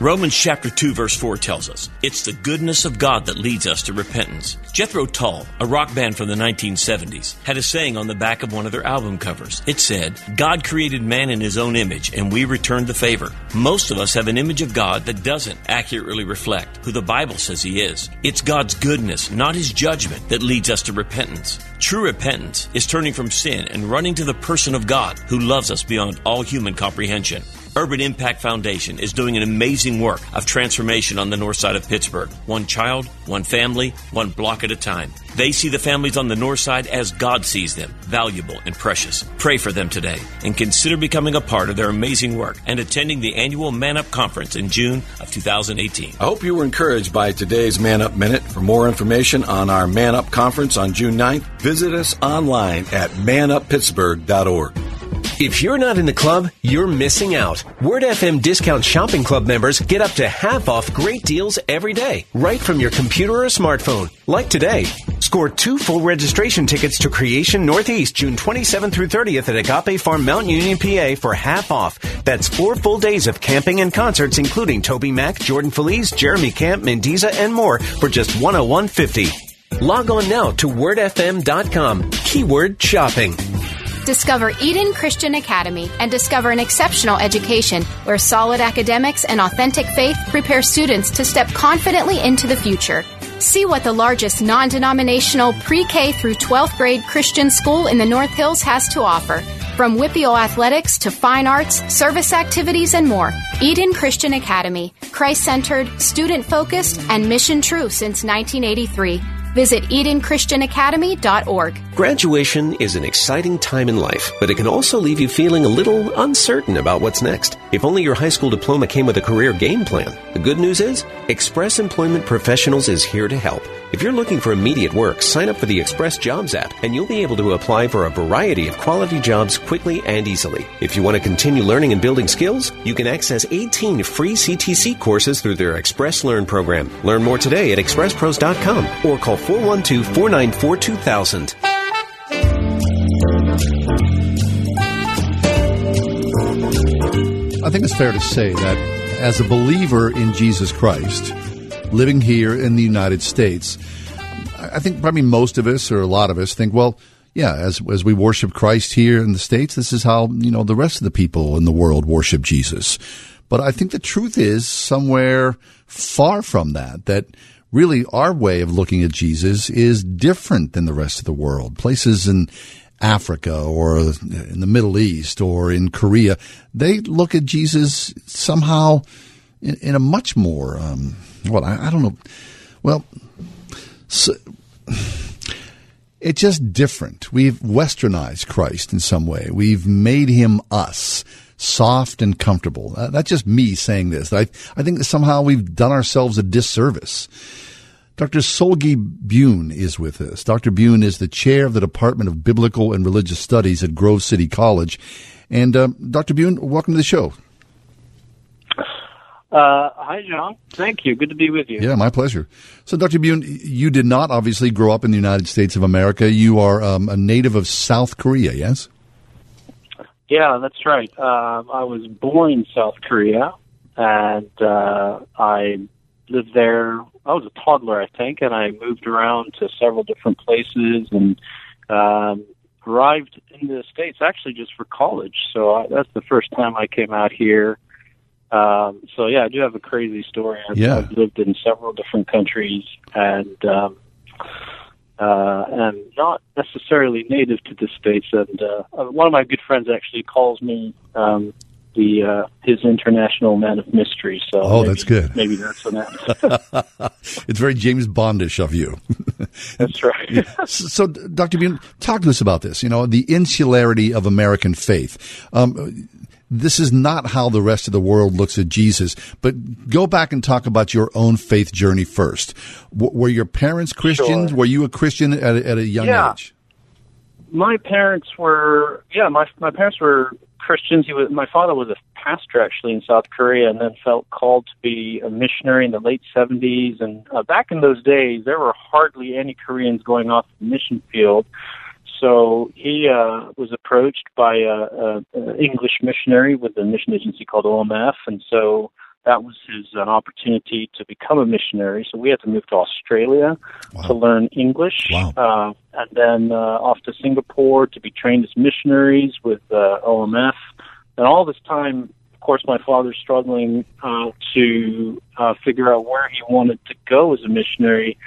Romans chapter 2 verse 4 tells us, it's the goodness of God that leads us to repentance. Jethro Tull, a rock band from the 1970s, had a saying on the back of one of their album covers. It said, God created man in his own image and we returned the favor. Most of us have an image of God that doesn't accurately reflect who the Bible says he is. It's God's goodness, not his judgment, that leads us to repentance. True repentance is turning from sin and running to the person of God who loves us beyond all human comprehension. Urban Impact Foundation is doing an amazing work of transformation on the north side of Pittsburgh. One child, one family, one block at a time. They see the families on the north side as God sees them, valuable and precious. Pray for them today and consider becoming a part of their amazing work and attending the annual Man Up Conference in June of 2018. I hope you were encouraged by today's Man Up Minute. For more information on our Man Up Conference on June 9th, visit us online at manuppittsburgh.org. If you're not in the club, you're missing out. Word FM Discount Shopping Club members get up to half off great deals every day, right from your computer or smartphone. Like today, score two full registration tickets to Creation Northeast June 27th through 30th at Agape Farm Mount Union, PA for half off. That's four full days of camping and concerts, including Toby Mac, Jordan Feliz, Jeremy Camp, Mandisa, and more for just 101.50. Log on now to wordfm.com. Keyword shopping. Discover Eden Christian Academy and discover an exceptional education where solid academics and authentic faith prepare students to step confidently into the future. See what the largest non denominational pre K through 12th grade Christian school in the North Hills has to offer. From WPIAL athletics to fine arts, service activities, and more. Eden Christian Academy, Christ centered, student focused, and mission true since 1983. Visit EdenChristianAcademy.org. Graduation is an exciting time in life, but it can also leave you feeling a little uncertain about what's next. If only your high school diploma came with a career game plan. The good news is, Express Employment Professionals is here to help. If you're looking for immediate work, sign up for the Express Jobs app, and you'll be able to apply for a variety of quality jobs quickly and easily. If you want to continue learning and building skills, you can access 18 free CTC courses through their Express Learn program. Learn more today at expresspros.com or call 412 494 2000. I think it's fair to say that as a believer in Jesus Christ, living here in the United States, I think probably most of us or a lot of us think, well, yeah, as as we worship Christ here in the states, this is how you know the rest of the people in the world worship Jesus. But I think the truth is somewhere far from that. That really our way of looking at Jesus is different than the rest of the world. Places in Africa or in the Middle East or in Korea, they look at Jesus somehow in, in a much more, um, well, I, I, don't know. Well, so, it's just different. We've westernized Christ in some way. We've made him us, soft and comfortable. Uh, that's just me saying this. I, I think that somehow we've done ourselves a disservice. Dr. Seulgi Byun is with us. Dr. Byun is the chair of the Department of Biblical and Religious Studies at Grove City College. And uh, Dr. Byun, welcome to the show. Uh, hi, John. Thank you. Good to be with you. Yeah, my pleasure. So, Dr. Byun, you did not obviously grow up in the United States of America. You are um, a native of South Korea, yes? Yeah, that's right. Uh, I was born in South Korea, and uh, I lived there. I was a toddler, I think, and I moved around to several different places and um, arrived in the states actually just for college. So I, that's the first time I came out here. Um, so yeah, I do have a crazy story. I've, yeah. I've lived in several different countries and um, uh, and not necessarily native to the states. And uh, one of my good friends actually calls me um, the uh, his international man of mystery. So oh, maybe, that's good. Maybe that's an (laughs) it's very James Bondish of you. (laughs) that's right. (laughs) so, Dr. Byun, talk to us about this. You know, the insularity of American faith. Um, this is not how the rest of the world looks at Jesus. But go back and talk about your own faith journey first. W- were your parents Christians? Sure. Were you a Christian at a, at a young Yeah. age? My parents were yeah my my parents were Christians. He was my father was a pastor actually in South Korea, and then felt called to be a missionary in the late seventies. And uh, back in those days, there were hardly any Koreans going off the mission field. So he uh, was approached by a, a, a English missionary with a mission agency called OMF, and so that was his an opportunity to become a missionary. So we had to move to Australia to learn English, uh, and then uh, off to Singapore to be trained as missionaries with uh, OMF. And all this time, of course, my father's struggling uh, to uh, figure out where he wanted to go as a missionary,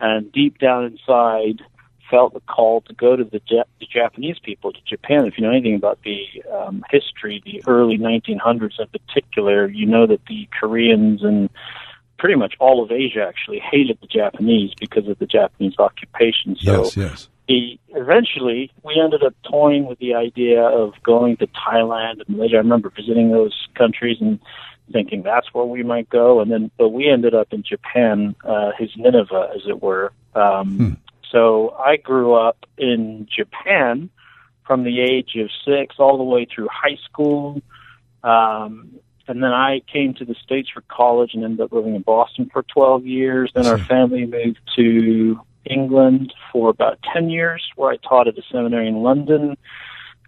and deep down inside felt the call to go to the, ja- the Japanese people, to Japan. If you know anything about the um, history, the early 1900s in particular, you know that the Koreans and pretty much all of Asia actually hated the Japanese because of the Japanese occupation. So yes, yes. he eventually we ended up toying with the idea of going to Thailand and Malaysia. I remember visiting those countries and thinking that's where we might go, and then but we ended up in Japan, uh, his Nineveh, as it were. Um, So I grew up in Japan from the age of six all the way through high school. Um, and then I came to the States for college and ended up living in Boston for 12 years. Then our family moved to England for about 10 years, where I taught at a seminary in London.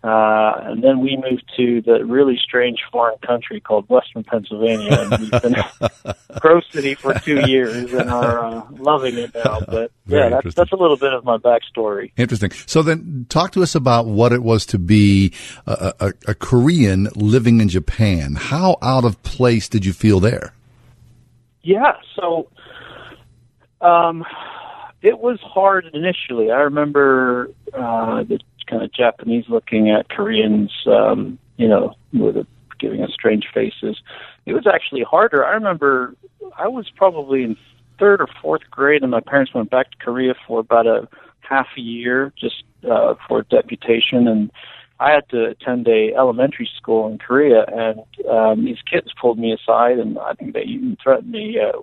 Uh, and then we moved to the really strange foreign country called Western Pennsylvania. And we've been (laughs) Grove City for two years and are uh, loving it now. (laughs) But yeah, that's, that's a little bit of my backstory. Interesting. So then, talk to us about what it was to be a, a, a Korean living in Japan. How out of place did you feel there? Yeah, so um, it was hard initially. I remember uh, the kind of Japanese looking at Koreans, um, you know, with a, giving us strange faces. It was actually harder. I remember I was probably in third or fourth grade, and my parents went back to Korea for about a half a year just uh, for deputation, and I had to attend a elementary school in Korea, and um, these kids pulled me aside, and I think they even threatened me, uh,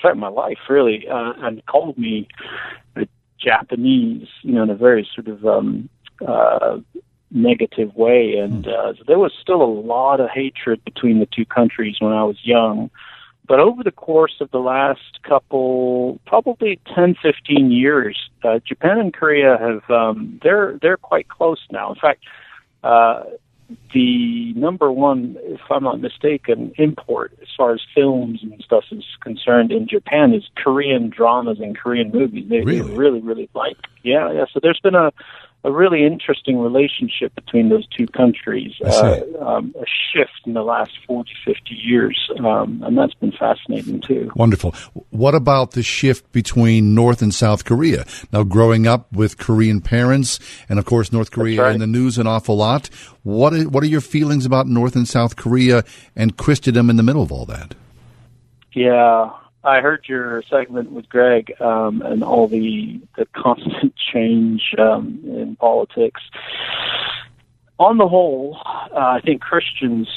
threatened my life, really, uh, and called me a Japanese, you know, in a very sort of um, uh, negative way, and uh, so there was still a lot of hatred between the two countries when I was young. But over the course of the last couple, probably 10, 15 years, uh, Japan and Korea have um, they're they're quite close now. In fact, uh, the number one, if I'm not mistaken, import as far as films and stuff is concerned in Japan is Korean dramas and Korean movies. They, they really, really like. Yeah, yeah. So there's been a a really interesting relationship between those two countries, uh, um, a shift in the last 40, 50 years, um, and that's been fascinating too. Wonderful. What about the shift between North and South Korea? Now, growing up with Korean parents, and of course, North Korea in the news an awful lot. What what are your feelings about North and South Korea and Christendom in the middle of all that? Yeah, I heard your segment with Greg um, and all the the constant (laughs) change um, in politics. On the whole, uh, I think Christians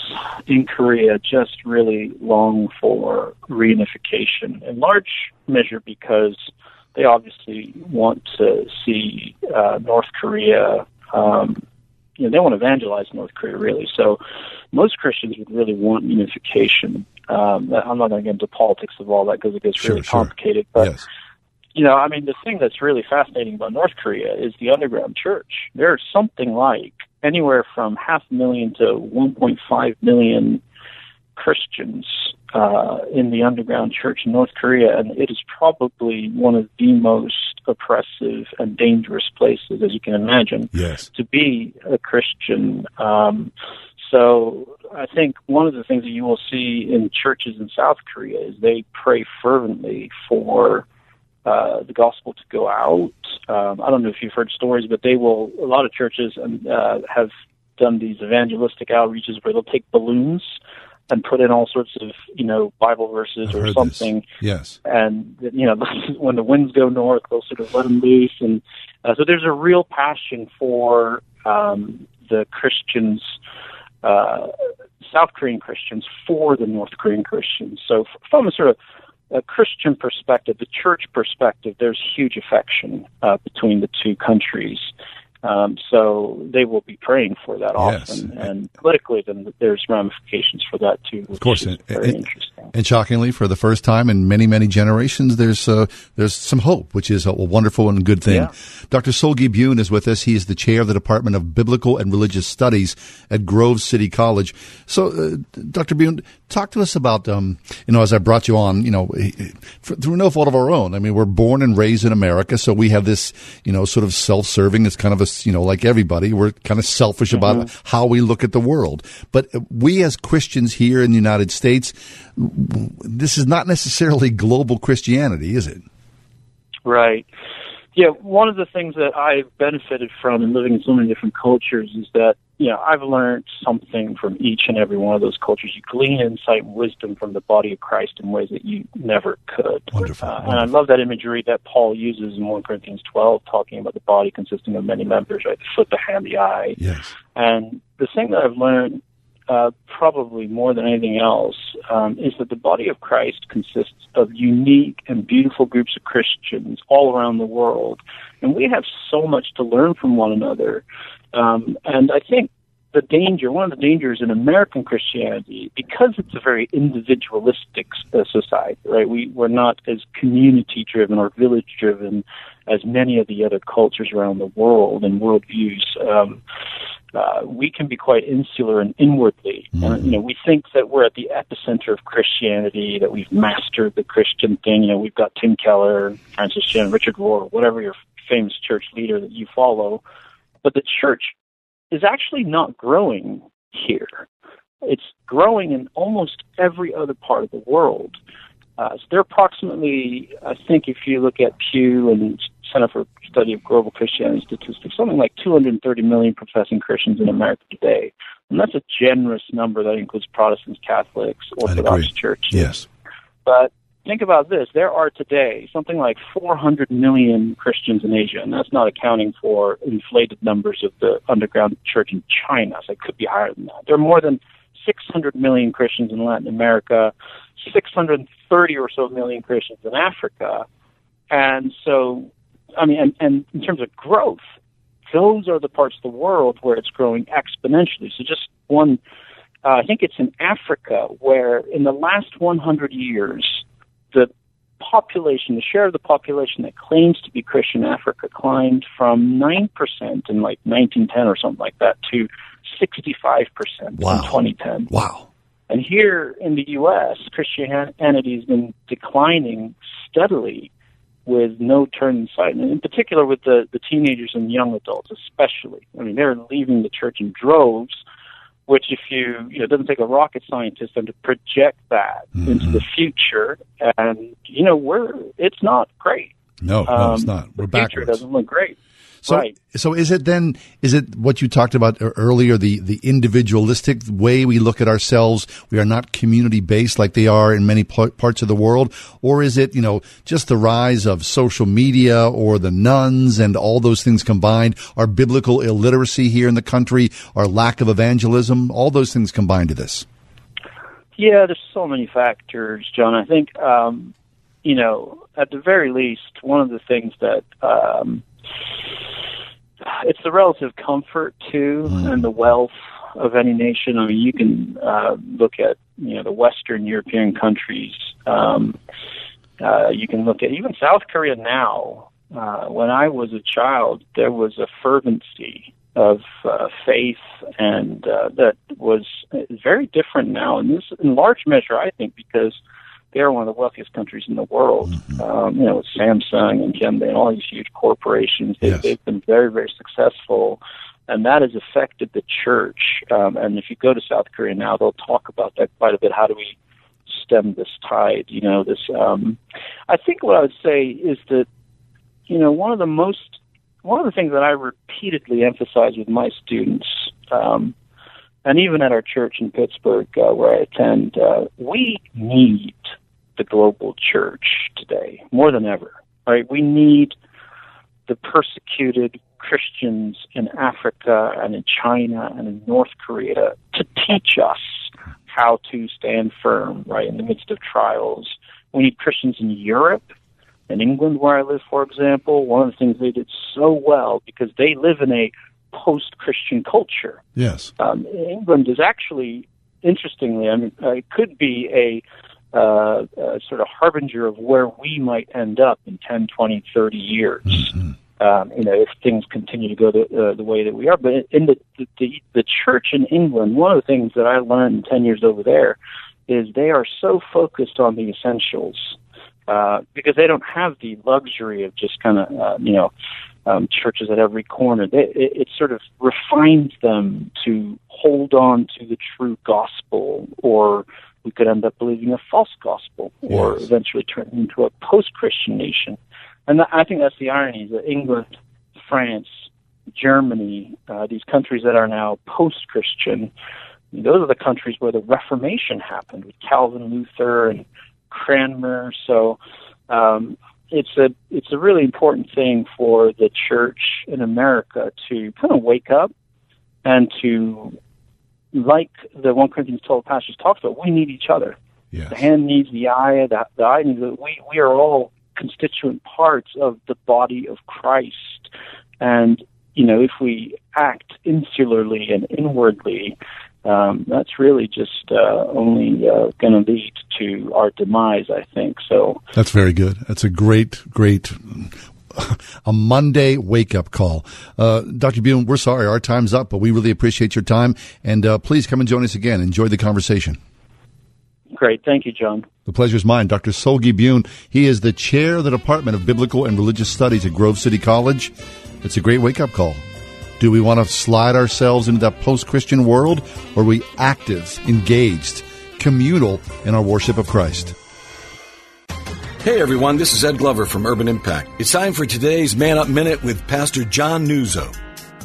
in Korea just really long for reunification, in large measure because they obviously want to see uh, North Korea. Um, you know, they want to evangelize North Korea, really. So, most Christians would really want unification. Um, I'm not going to get into politics of all that because it gets really complicated. But yes. you know, I mean, the thing that's really fascinating about North Korea is the underground church. There's something like anywhere from half a million to 1.5 million Christians uh, in the underground church in North Korea, and it is probably one of the most oppressive and dangerous places, as you can imagine, yes. to be a Christian. Um, so I think one of the things that you will see in churches in South Korea is they pray fervently for uh, the gospel to go out. Um, I don't know if you've heard stories, but they will. A lot of churches um, uh, have done these evangelistic outreaches where they'll take balloons and put in all sorts of you know Bible verses I've or heard this. something. Yes. And you know (laughs) when the winds go north, they'll sort of let them loose, and uh, so there's a real passion for um, the Christians. Uh, South Korean Christians for the North Korean Christians. So, from a sort of a Christian perspective, the church perspective, there's huge affection uh, between the two countries. Um, so they will be praying for that Yes. often, and politically, then there's ramifications for that too. Of course, is and, very and- interesting. and shockingly, for the first time in many, many generations, there's uh, there's some hope, which is a wonderful and good thing. Yeah. Dr. Seulgi Byun is with us. He is the chair of the Department of Biblical and Religious Studies at Grove City College. So, uh, Dr. Byun, talk to us about, um, you know, as I brought you on, you know, for, through no fault of our own. I mean, we're born and raised in America, so we have this, you know, sort of self-serving. It's kind of a, you know, like everybody, we're kind of selfish about Mhm. how we look at the world. But we as Christians here in the United States, this is not necessarily global Christianity, is it? Right. Yeah, one of the things that I've benefited from in living in so many different cultures is that, you know, I've learned something from each and every one of those cultures. You glean insight and wisdom from the body of Christ in ways that you never could. Wonderful. Uh, and I love that imagery that Paul uses in 1 Corinthians 12, talking about the body consisting of many members, right? The foot, the hand, the eye. Yes. And the thing that I've learned, uh, probably more than anything else, um, is that the body of Christ consists of unique and beautiful groups of Christians all around the world. And we have so much to learn from one another. Um, and I think the danger, one of the dangers in American Christianity, because it's a very individualistic uh, society, right? We, we're not as community driven or village driven as many of the other cultures around the world and worldviews. Um, uh, we can be quite insular and inwardly. And, you know, we think that we're at the epicenter of Christianity, that we've mastered the Christian thing. You know, we've got Tim Keller, Francis Chan, Richard Rohr, whatever your famous church leader that you follow. But the church is actually not growing here. It's growing in almost every other part of the world. Uh, so there are approximately, I think, if you look at Pew and Center for Study of Global Christianity Statistics, something like 230 million professing Christians in America today. And that's a generous number that includes Protestants, Catholics, Orthodox churches. Yes. But think about this. There are today something like 400 million Christians in Asia, and that's not accounting for inflated numbers of the underground church in China. So it could be higher than that. There are more than 600 million Christians in Latin America, 630 or so million Christians in Africa. And so, I mean, and, and in terms of growth, those are the parts of the world where it's growing exponentially. So just one, uh, I think it's in Africa where in the last 100 years, the population, the share of the population that claims to be Christian Africa climbed from 9% in like 1910 or something like that to 65% Wow. in 2010. Wow. And here in the U.S., Christianity has been declining steadily with no turn in sight, and in particular with the, the teenagers and young adults, especially. I mean, they're leaving the church in droves, which if you, you know, it doesn't take a rocket scientist then to project that into the future. And, you know, we're, it's not great. No, no, Um, it's not. We're the future backwards. doesn't look great. So, right. so is it then? Is it what you talked about earlier? The the individualistic way we look at ourselves. We are not community based like they are in many par- parts of the world, or is it you know just the rise of social media or the nones and all those things combined? Our biblical illiteracy here in the country, our lack of evangelism, all those things combined to this. Yeah, there's so many factors, John. I think, um, you know, at the very least, one of the things that um, it's the relative comfort too and the wealth of any nation. I mean, you can uh, look at you know the Western European countries. Um, uh, you can look at even South Korea now. Uh, when I was a child, there was a fervency of uh, faith, and uh, that was very different now. And this, in large measure, I think, because they're one of the wealthiest countries in the world. Um, you know, with Samsung and Hyundai and all these huge corporations, they, they've been very, very successful, and that has affected the church. Um, and if you go to South Korea now, they'll talk about that quite a bit. How do we stem this tide? You know, this. Um, I think what I would say is that, you know, one of the most one of the things that I repeatedly emphasize with my students, um, and even at our church in Pittsburgh uh, where I attend, uh, we need the global church today more than ever. Right? We need the persecuted Christians in Africa and in China and in North Korea to teach us how to stand firm, right, in the midst of trials. We need Christians in Europe in England, where I live, for example, one of the things they did so well because they live in a post-Christian culture. Yes. Um, England is actually, interestingly, I mean, it could be a, uh, a sort of harbinger of where we might end up in 10, 20, 30 years. Mm-hmm. Um, you know, if things continue to go the, uh, the way that we are. But in the, the the church in England, one of the things that I learned in ten years over there is they are so focused on the essentials uh, because they don't have the luxury of just kind of uh, you know um, churches at every corner. They, it, it sort of refines them to hold on to the true gospel, or we could end up believing a false gospel, or Yes. eventually turn into a post-Christian nation. And I think that's the irony: is that England, France, Germany, uh, these countries that are now post-Christian, those are the countries where the Reformation happened with Calvin, Luther, and Cranmer. So um, it's a it's a really important thing for the church in America to kind of wake up and to, like the one Corinthians twelve passage talks about, we need each other. The hand needs the eye. The, the eye needs. The, we we are all constituent parts of the body of Christ, and you know if we act insularly and inwardly, um, that's really just uh, only uh, going to lead to our demise. I think so. That's very good. That's a great, great, (laughs) a Monday wake up call. Uh, Dr. Byun, we're sorry our time's up, but we really appreciate your time. And uh, please come and join us again. Enjoy the conversation. Great, thank you, John. The pleasure is mine. Dr. Seulgi Byun, he is the chair of the Department of Biblical and Religious Studies at Grove City College. It's a great wake up call. Do we want to slide ourselves into that post Christian world, or are we active, engaged, communal in our worship of Christ? Hey everyone, this is Ed Glover from Urban Impact. It's time for today's Man Up Minute with Pastor John Nuzzo.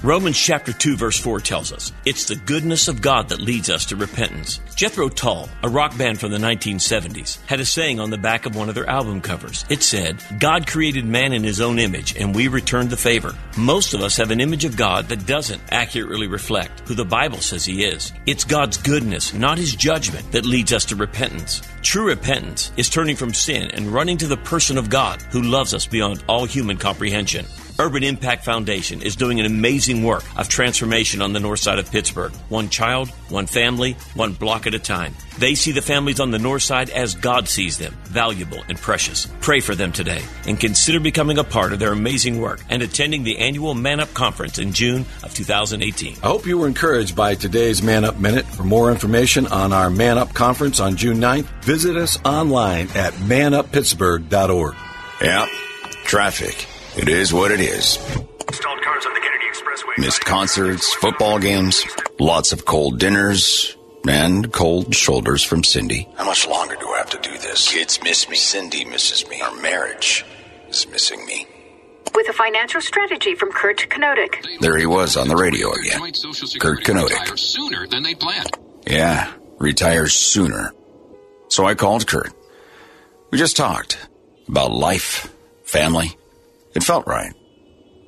Romans chapter 2 verse 4 tells us, it's the goodness of God that leads us to repentance. Jethro Tull, a rock band from the 1970s, had a saying on the back of one of their album covers. It said, God created man in his own image and we returned the favor. Most of us have an image of God that doesn't accurately reflect who the Bible says he is. It's God's goodness, not his judgment, that leads us to repentance. True repentance is turning from sin and running to the person of God who loves us beyond all human comprehension. Urban Impact Foundation is doing an amazing work of transformation on the north side of Pittsburgh. One child, one family, one block at a time. They see the families on the north side as God sees them, valuable and precious. Pray for them today and consider becoming a part of their amazing work and attending the annual Man Up Conference in June of 2018. I hope you were encouraged by today's Man Up Minute. For more information on our Man Up Conference on June 9th, visit us online at manuppittsburgh.org. Yeah, traffic. It is what it is. Stalled cars on the Kennedy Expressway. Missed concerts, football games, lots of cold dinners, and cold shoulders from Cindy. How much longer do I have to do this? Kids miss me. Cindy misses me. Our marriage is missing me. With a financial strategy from Kurt Kanodik. There he was on the radio again. Kurt Kanodik. sooner than they planned. Yeah, retires sooner. So I called Kurt. We just talked about life, family. It felt right.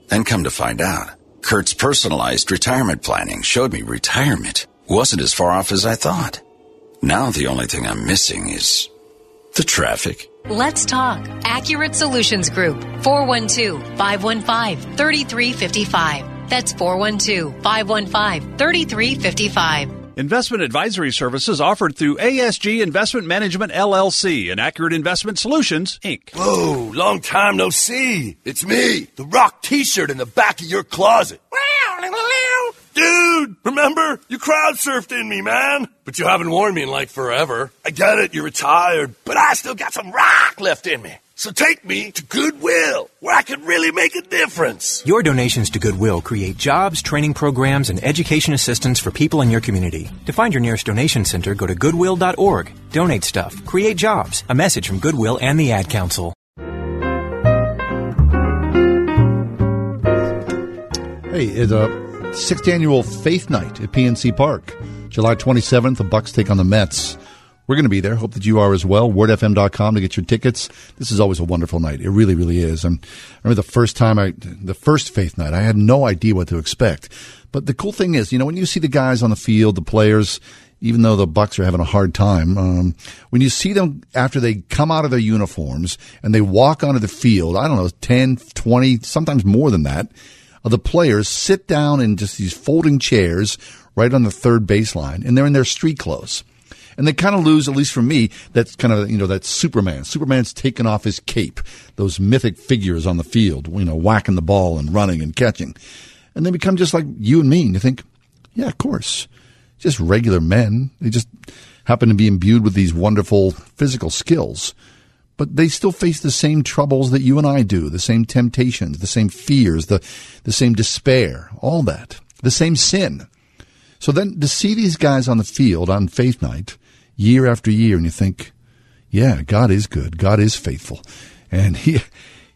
Then come to find out, Kurt's personalized retirement planning showed me retirement wasn't as far off as I thought. Now the only thing I'm missing is the traffic. Let's talk. Accurate Solutions Group. 412 515 3355. That's 412 515 3355. Investment advisory services offered through ASG Investment Management LLC and Accurate Investment Solutions, Inc. Whoa, long time no see. It's me, the rock t-shirt in the back of your closet. Dude, remember? You crowd surfed in me, man. But you haven't worn me in like forever. I get it, you're retired, but I still got some rock left in me. So take me to Goodwill, where I can really make a difference. Your donations to Goodwill create jobs, training programs, and education assistance for people in your community. To find your nearest donation center, go to goodwill.org. Donate stuff, create jobs. A message from Goodwill and the Ad Council. Hey, it's a sixth annual Faith Night at PNC Park. July 27th, the Bucs take on the Mets. We're going to be there. Hope that you are as well. WordFM.com to get your tickets. This is always a wonderful night. It really, really is. I'm, I remember the first time I, the first Faith Night, I had no idea what to expect. But the cool thing is, you know, when you see the guys on the field, the players, even though the Bucs are having a hard time. Um, when you see them after they come out of their uniforms and they walk onto the field, I don't know, 10, 20, sometimes more than that, of the players sit down in just these folding chairs right on the third baseline, and they're in their street clothes. And they kind of lose, at least for me, that's kind of, you know, that Superman. Superman's taken off his cape, those mythic figures on the field, you know, whacking the ball and running and catching. And they become just like you and me. And you think, yeah, of course just regular men. They just happen to be imbued with these wonderful physical skills. But they still face the same troubles that you and I do, the same temptations, the same fears, the, the same despair, all that, the same sin. So then to see these guys on the field on faith night year after year and you think, yeah, God is good. God is faithful. And he,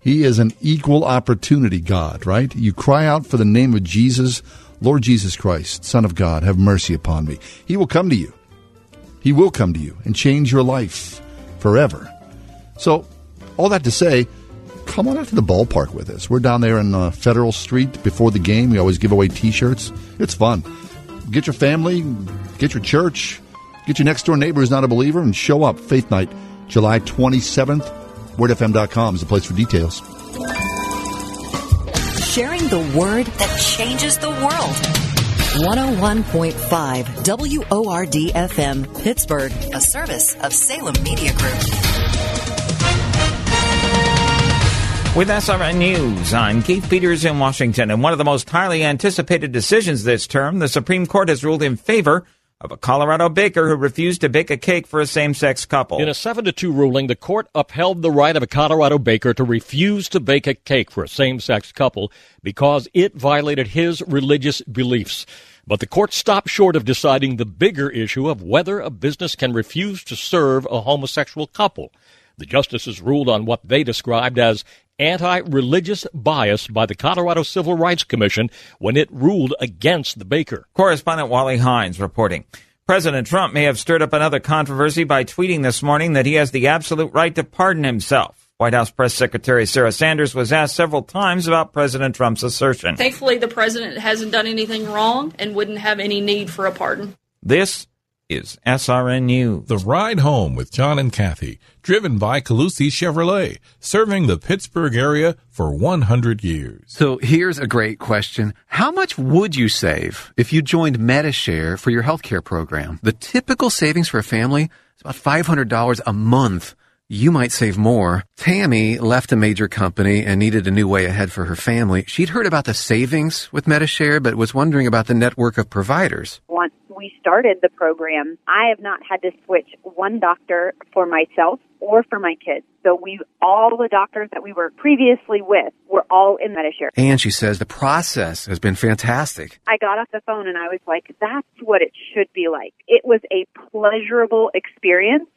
he is an equal opportunity God, right? You cry out for the name of Jesus Lord Jesus Christ, Son of God, have mercy upon me. He will come to you. He will come to you and change your life forever. So, all that to say, come on out to the ballpark with us. We're down there in uh, Federal Street before the game. We always give away T-shirts. It's fun. Get your family, get your church, get your next door neighbor who's not a believer, and show up. Faith Night, July 27th. WordFM.com is the place for details sharing the word that changes the world. 101.5 WORD FM, Pittsburgh, a service of Salem Media Group. With SRN News, I'm Keith Peters in Washington. And one of the most highly anticipated decisions this term, the Supreme Court has ruled in favor of a Colorado baker who refused to bake a cake for a same-sex couple. In a 7 to 2 ruling, the court upheld the right of a Colorado baker to refuse to bake a cake for a same-sex couple because it violated his religious beliefs. But the court stopped short of deciding the bigger issue of whether a business can refuse to serve a homosexual couple. The justices ruled on what they described as anti religious bias by the Colorado Civil Rights Commission when it ruled against the baker. Correspondent Wally Hines reporting. President Trump may have stirred up another controversy by tweeting this morning that he has the absolute right to pardon himself. White House Press Secretary Sarah Sanders was asked several times about President Trump's assertion. Thankfully, the president hasn't done anything wrong and wouldn't have any need for a pardon. This is SRN News. The Ride Home with John and Kathy, driven by Colussy Chevrolet, serving the Pittsburgh area for 100 years. So here's a great question. How much would you save if you joined Medi-Share for your healthcare program? The typical savings for a family is about $500 a month you might save more. Tammy left a major company and needed a new way ahead for her family. She'd heard about the savings with Medi-Share, but was wondering about the network of providers. Once we started the program, I have not had to switch one doctor for myself or for my kids. So we, all the doctors that we were previously with were all in Medi-Share. And she says the process has been fantastic. I got off the phone and I was like, that's what it should be like. It was a pleasurable experience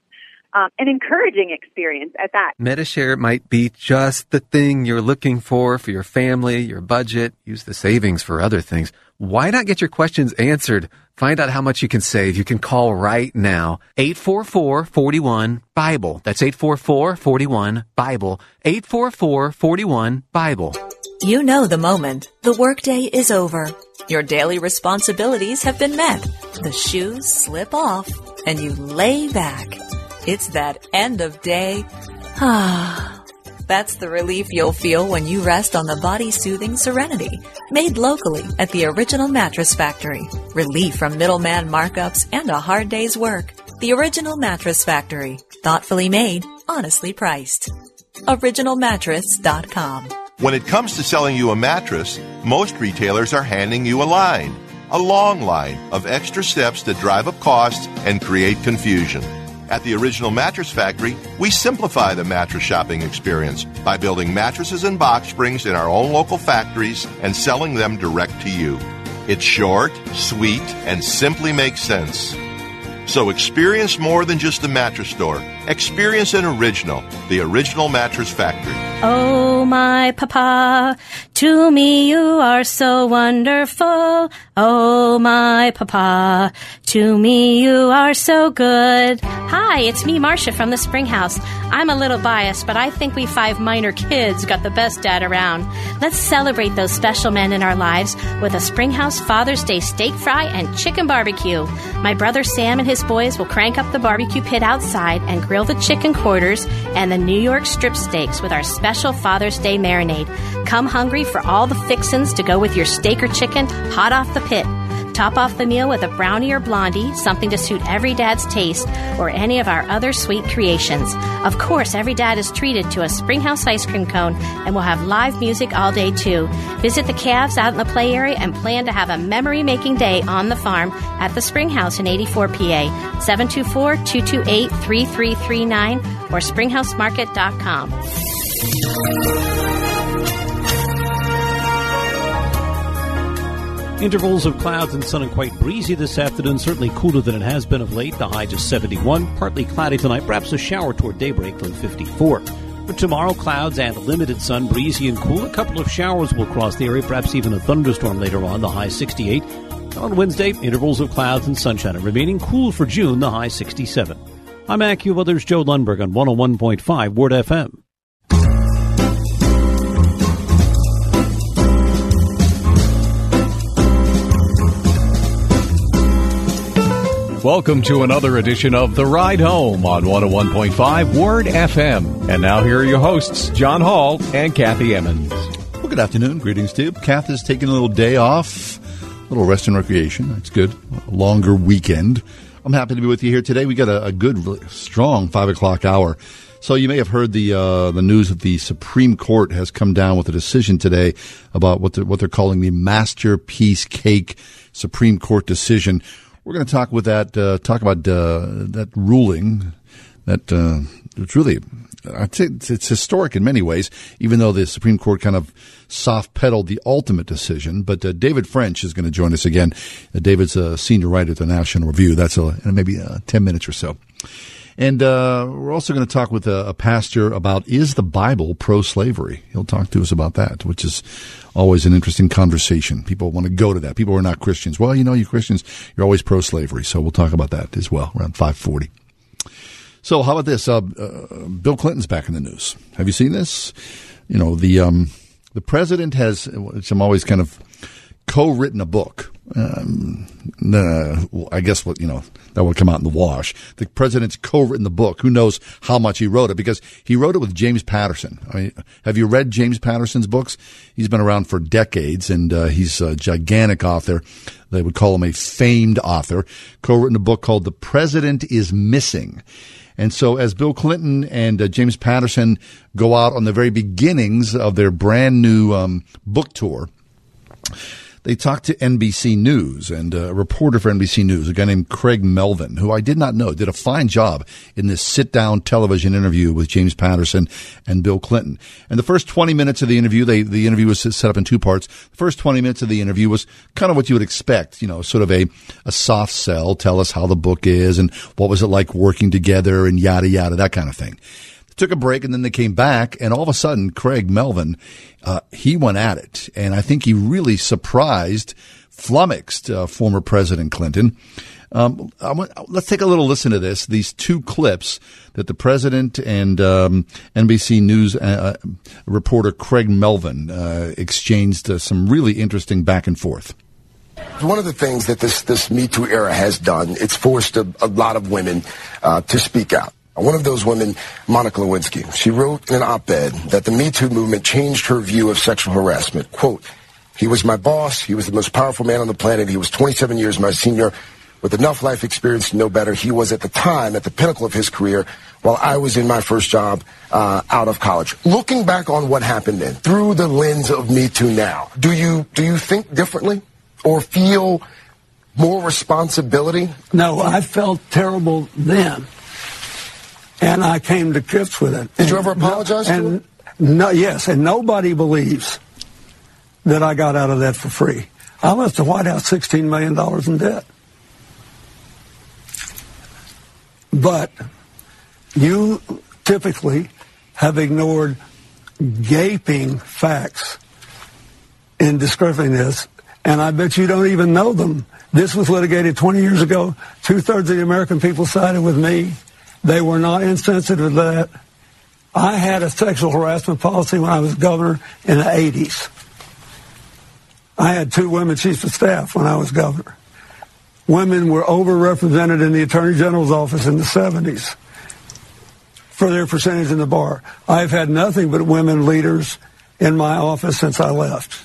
um, an encouraging experience at that. Medi-Share might be just the thing you're looking for for your family, your budget. Use the savings for other things. Why not get your questions answered? Find out how much you can save. You can call right now. 844-41-BIBLE. That's 844-41-BIBLE. 844-41-BIBLE. You know the moment. The workday is over. Your daily responsibilities have been met. The shoes slip off and you lay back. It's that end of day. Ah. (sighs) That's the relief you'll feel when you rest on the body soothing Serenity, made locally at the original mattress factory. Relief from middleman markups and a hard day's work. The original mattress factory. Thoughtfully made, honestly priced. OriginalMattress.com. When it comes to selling you a mattress, most retailers are handing you a line. A long line of extra steps that drive up costs and create confusion. At the Original Mattress Factory, we simplify the mattress shopping experience by building mattresses and box springs in our own local factories and selling them direct to you. It's short, sweet, and simply makes sense. So experience more than just a mattress store. Experience an original, the Original Mattress Factory. Oh, my papa, To me you are so wonderful, oh my papa. To me you are so good. Hi, it's me, Marcia from the Springhouse. I'm a little biased, but I think we five minor kids got the best dad around. Let's celebrate those special men in our lives with a Springhouse Father's Day steak fry and chicken barbecue. My brother Sam and his boys will crank up the barbecue pit outside and grill the chicken quarters and the New York strip steaks with our special Father's Day marinade. Come hungry for all the fixins to go with your steak or chicken hot off the pit. Top off the meal with a brownie or blondie, something to suit every dad's taste, or any of our other sweet creations. Of course, every dad is treated to a Springhouse ice cream cone, and we'll have live music all day too. Visit the calves out in the play area and plan to have a memory making day on the farm at the Springhouse in 84 PA. 724 228 3339 or springhousemarket.com. Intervals of clouds and sun and quite breezy this afternoon, certainly cooler than it has been of late. The high just 71. Partly cloudy tonight, perhaps a shower toward daybreak from 54. But tomorrow, clouds and limited sun, breezy and cool. A couple of showers will cross the area, perhaps even a thunderstorm later on, the high 68. On Wednesday, intervals of clouds and sunshine, and remaining cool for June, the high 67. I'm AccuWeather's Joe Lundberg on 101.5 Word FM. Welcome to another edition of The Ride Home on 101.5 Word FM. And now here are your hosts, John Hall and Kathy Emmons. Well, good afternoon. Greetings to you. Kath is taking a little day off, a little rest and recreation. That's good. A longer weekend. I'm happy to be with you here today. We got a, a good, strong five o'clock hour. So you may have heard the uh, the news that the Supreme Court has come down with a decision today about what they're, what they're calling the masterpiece cake Supreme Court decision. We're going to talk with that uh, talk about uh, that ruling that uh, it's really it's, it's, historic in many ways, even though the Supreme Court kind of soft pedaled the ultimate decision. But uh, David French is going to join us again. Uh, David's a senior writer at the National Review. That's a, maybe uh, 10 minutes or so. And uh, we're also going to talk with a, a, pastor about is the Bible pro slavery? He'll talk to us about that, which is always an interesting conversation. People want to go to that. People are not Christians. Well, you know, you Christians, you're always pro slavery. So we'll talk about that as well around 540. So how about this? Uh, uh, Bill Clinton's back in the news. Have you seen this? You know, the, um, the president has, which I'm always kind of co-written a book. Um, uh, I guess what you know that would come out in the wash. The president's co-written the book. Who knows how much he wrote it because he wrote it with James Patterson. I mean, have you read James Patterson's books? He's been around for decades and uh, he's a gigantic author. They would call him a famed author. Co-written a book called "The President Is Missing." And so, as Bill Clinton and uh, James Patterson go out on the very beginnings of their brand new um, book tour, they talked to NBC News and a reporter for NBC News, a guy named Craig Melvin, who I did not know, did a fine job in this sit down television interview with James Patterson and Bill Clinton. And the first 20 minutes of the interview, they, the interview was set up in two parts. The first 20 minutes of the interview was kind of what you would expect, you know, sort of a, a soft sell, tell us how the book is and what was it like working together and yada yada, that kind of thing took a break and then they came back and all of a sudden Craig Melvin uh, he went at it and I think he really surprised flummoxed uh, former President Clinton. Um, want, let's take a little listen to this. These two clips that the president and um, NBC News uh, uh, reporter Craig Melvin uh, exchanged uh, some really interesting back and forth. One of the things that this this Me Too era has done, it's forced a, a lot of women uh, to speak out. One of those women, Monica Lewinsky, she wrote in an op-ed that the Me Too movement changed her view of sexual harassment. Quote, he was my boss. He was the most powerful man on the planet. He was 27 years my senior. With enough life experience to know better, he was at the time at the pinnacle of his career while I was in my first job uh, out of college. Looking back on what happened then, through the lens of Me Too now, do you, do you think differently or feel more responsibility? No, I felt terrible then and I came to grips with it. Did and you ever apologize no, and no, yes, and nobody believes that I got out of that for free. I left the White House $16 million in debt. But you typically have ignored gaping facts in describing this, and I bet you don't even know them. This was litigated 20 years ago. Two thirds of the American people sided with me. They were not insensitive to that. I had a sexual harassment policy when I was governor in the 80s. I had two women chiefs of staff when I was governor. Women were overrepresented in the Attorney General's office in the 70s for their percentage in the bar. I've had nothing but women leaders in my office since I left.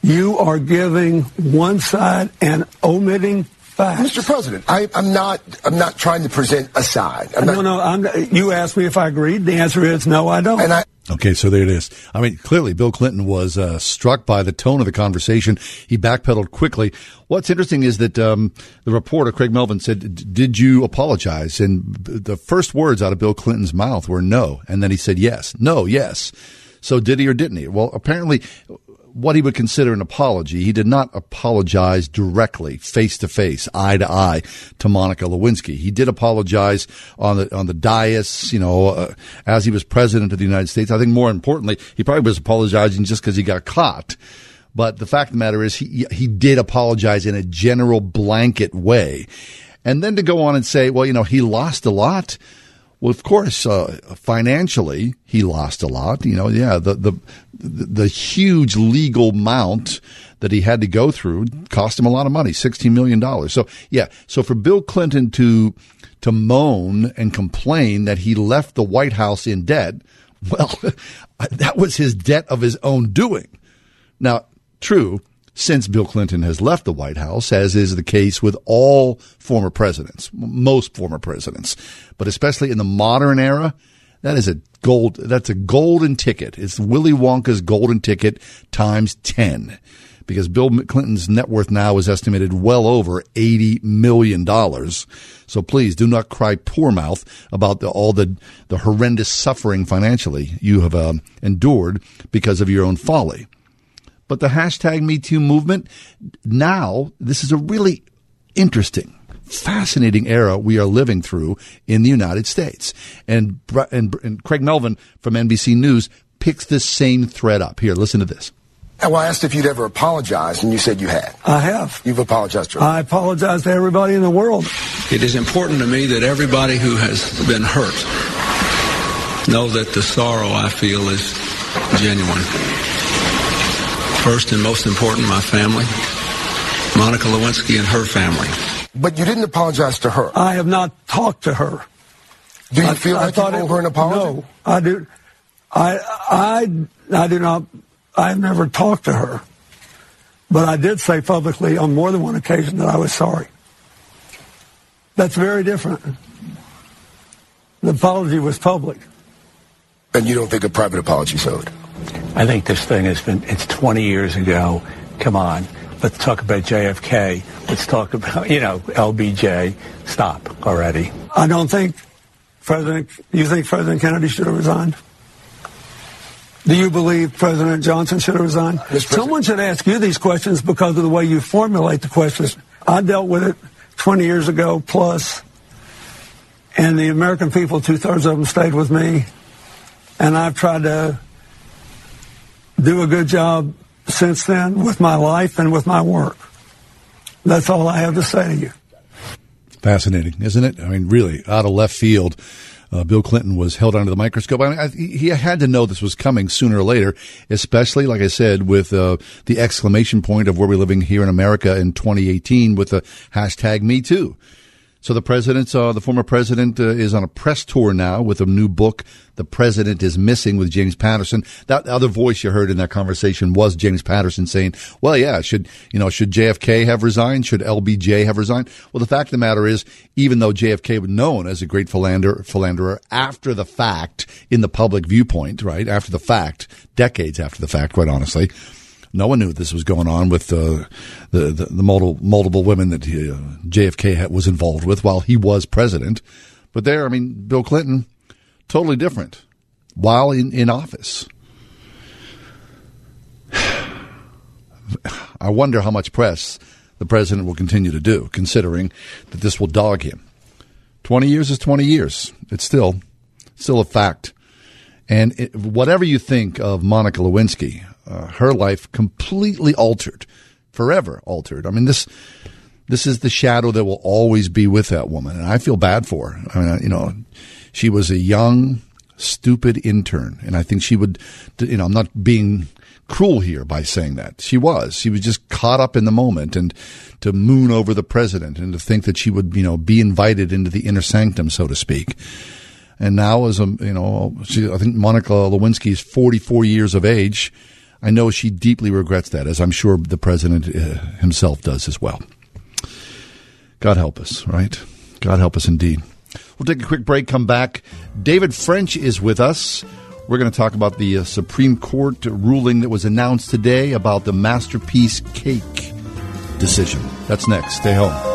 You are giving one side and omitting facts. Mr. President, I, am not. I'm not trying to present a side. I'm no, no. I'm, you asked me if I agreed. The answer is no. I don't. And I. Okay, so there it is. I mean, clearly, Bill Clinton was uh, struck by the tone of the conversation. He backpedaled quickly. What's interesting is that um, the reporter, Craig Melvin, said, Did you apologize? And the first words out of Bill Clinton's mouth were no. And then he said yes. No, yes. So did he or didn't he? Well, apparently, what he would consider an apology. He did not apologize directly, face to face, eye to eye to Monica Lewinsky. He did apologize on the on the dais, you know, uh, as he was president of the United States. I think more importantly, he probably was apologizing just because he got caught. But the fact of the matter is, he he did apologize in a general blanket way, and then to go on and say, well, you know, he lost a lot. Well, of course, uh, financially, he lost a lot. You know, yeah, the, the the huge legal amount that he had to go through cost him a lot of money, sixteen million dollars. So, yeah, so for Bill Clinton to to moan and complain that he left the White House in debt, (laughs) well, (laughs) that was his debt of his own doing. Now, true, since Bill Clinton has left the White House, as is the case with all former presidents, most former presidents, but especially in the modern era, that is a gold, that's a golden ticket. It's Willy Wonka's golden ticket times 10 because Bill Clinton's net worth now is estimated well over $80 million. So please do not cry poor mouth about the, all the, the horrendous suffering financially you have uh, endured because of your own folly. But the hashtag MeToo movement, now, this is a really interesting, fascinating era we are living through in the United States. And, and, and Craig Melvin from NBC News picks this same thread up. Here, listen to this. Well, I asked if you'd ever apologized, and you said you had. I have. You've apologized to her. I apologize to everybody in the world. It is important to me that everybody who has been hurt know that the sorrow I feel is genuine. First and most important, my family, Monica Lewinsky and her family. But you didn't apologize to her. I have not talked to her. Do you I, feel I like you owe her an apology? No, I do. I I I do not. I've never talked to her, but I did say publicly on more than one occasion that I was sorry. That's very different. The apology was public. And you don't think a private apology is owed? I think this thing has been, it's 20 years ago. Come on. Let's talk about JFK. Let's talk about, you know, LBJ. Stop already. I don't think President, you think President Kennedy should have resigned? Do you believe President Johnson should have resigned? Someone should ask you these questions because of the way you formulate the questions. I dealt with it 20 years ago plus, and the American people, two thirds of them stayed with me, and I've tried to do a good job since then with my life and with my work. That's all I have to say to you. Fascinating, isn't it? I mean, really, out of left field. Uh, Bill Clinton was held under the microscope. I mean, I, he had to know this was coming sooner or later, especially, like I said, with uh, the exclamation point of where we're living here in America in 2018 with the hashtag Me Too. So the president, uh, the former president, uh, is on a press tour now with a new book. The president is missing with James Patterson. That other voice you heard in that conversation was James Patterson saying, "Well, yeah, should you know, should JFK have resigned? Should LBJ have resigned?" Well, the fact of the matter is, even though JFK was known as a great philanderer after the fact in the public viewpoint, right after the fact, decades after the fact, quite honestly no one knew this was going on with uh, the, the, the multiple multiple women that he, uh, JFK was involved with while he was president. But there, I mean, Bill Clinton, totally different while in, in office. (sighs) I wonder how much press the president will continue to do, considering that this will dog him. Twenty years is twenty years. It's still still a fact. And it, whatever you think of Monica Lewinsky, uh, her life completely altered, forever altered. I mean, this this is the shadow that will always be with that woman, and I feel bad for her. I mean, you know, she was a young, stupid intern, and I think she would, you know, I'm not being cruel here by saying that. She was. She was just caught up in the moment and to moon over the president and to think that she would, you know, be invited into the inner sanctum, so to speak. And now, as a, you know, she, I think Monica Lewinsky is 44 years of age. I know she deeply regrets that, as I'm sure the president uh, himself does as well. God help us, right? God help us indeed. We'll take a quick break, come back. David French is with us. We're going to talk about the uh, Supreme Court ruling that was announced today about the Masterpiece Cake decision. That's next. Stay home.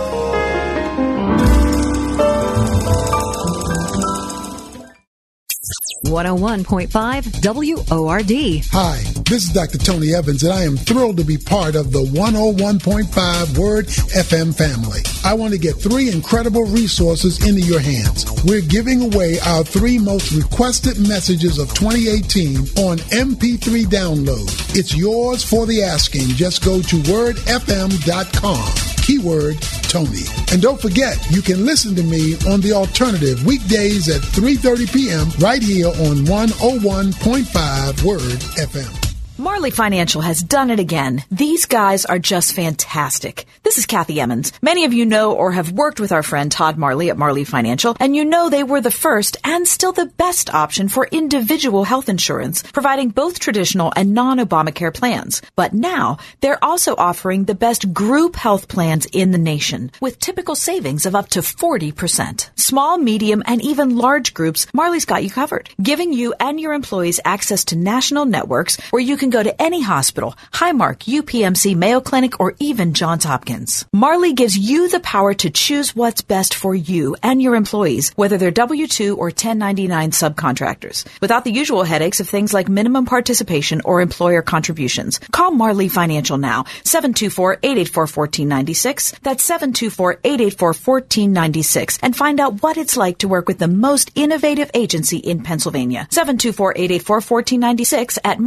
101.5 WORD. Hi, this is Dr. Tony Evans, and I am thrilled to be part of the 101.5 Word FM family. I want to get three incredible resources into your hands. We're giving away our three most requested messages of 2018 on MP3 download. It's yours for the asking. Just go to wordfm.com keyword Tony. And don't forget, you can listen to me on The Alternative weekdays at 3.30 p.m. right here on 101.5 Word FM. Marley Financial has done it again. These guys are just fantastic. This is Kathy Emmons. Many of you know or have worked with our friend Todd Marley at Marley Financial, and you know they were the first and still the best option for individual health insurance, providing both traditional and non-Obamacare plans. But now, they're also offering the best group health plans in the nation, with typical savings of up to 40%. Small, medium, and even large groups, Marley's got you covered, giving you and your employees access to national networks where you can go to any hospital, Highmark, UPMC, Mayo Clinic, or even Johns Hopkins. Marley gives you the power to choose what's best for you and your employees, whether they're W-2 or 1099 subcontractors, without the usual headaches of things like minimum participation or employer contributions. Call Marley Financial now, 724-884-1496. That's 724-884-1496 and find out what it's like to work with the most innovative agency in Pennsylvania. 724-884-1496 at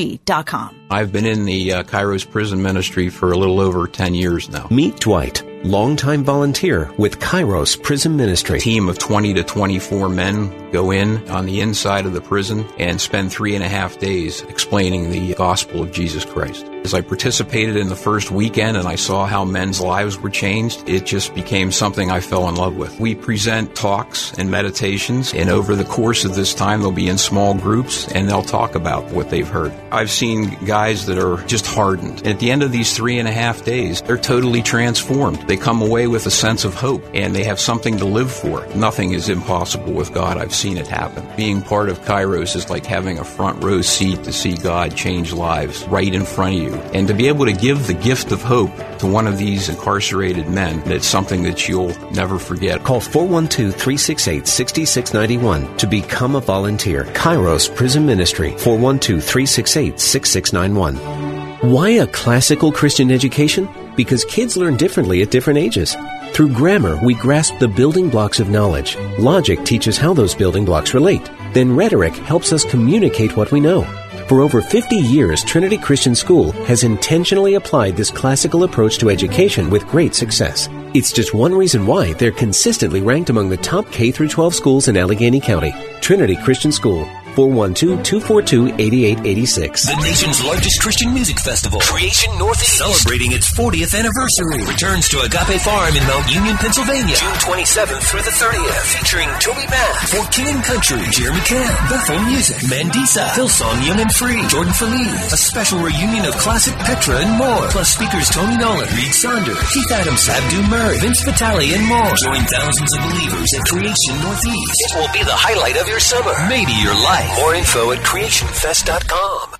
marleyfg.com. I've been in the uh, Kairos prison ministry for a little over 10 years now. Meet Dwight, longtime volunteer with Kairos Prison Ministry. A team of 20 to 24 men go in on the inside of the prison and spend three and a half days explaining the gospel of Jesus Christ. As I participated in the first weekend and I saw how men's lives were changed, it just became something I fell in love with. We present talks and meditations, and over the course of this time, they'll be in small groups and they'll talk about what they've heard. I've seen guys that are just hardened. At the end of these three and a half days, they're totally transformed. They come away with a sense of hope and they have something to live for. Nothing is impossible with God. I've seen it happen. Being part of Kairos is like having a front row seat to see God change lives right in front of you. And to be able to give the gift of hope to one of these incarcerated men, it's something that you'll never forget. Call 412 368 6691 to become a volunteer. Kairos Prison Ministry 412 368 6691. Why a classical Christian education? Because kids learn differently at different ages. Through grammar, we grasp the building blocks of knowledge. Logic teaches how those building blocks relate. Then rhetoric helps us communicate what we know. For over 50 years, Trinity Christian School has intentionally applied this classical approach to education with great success. It's just one reason why they're consistently ranked among the top K 12 schools in Allegheny County. Trinity Christian School, 412-242-8886. The nation's largest Christian music festival, Creation Northeast, celebrating its 40th anniversary, returns to Agape Farm in Mount Union, Pennsylvania, June 27th through the 30th, featuring Toby Mac, for King and Country, Jeremy Camp, Bethel Music, Mandisa, Hillsong Young and Free, Jordan Feliz, a special reunion of classic Petra and more, plus speakers Tony Nolan, Reid Saunders, Keith Adams, Abdu Murray, Vince Vitale, and more. Join thousands of believers at Creation Northeast. It will be the highlight of your summer, maybe your life. More info at creationfest.com.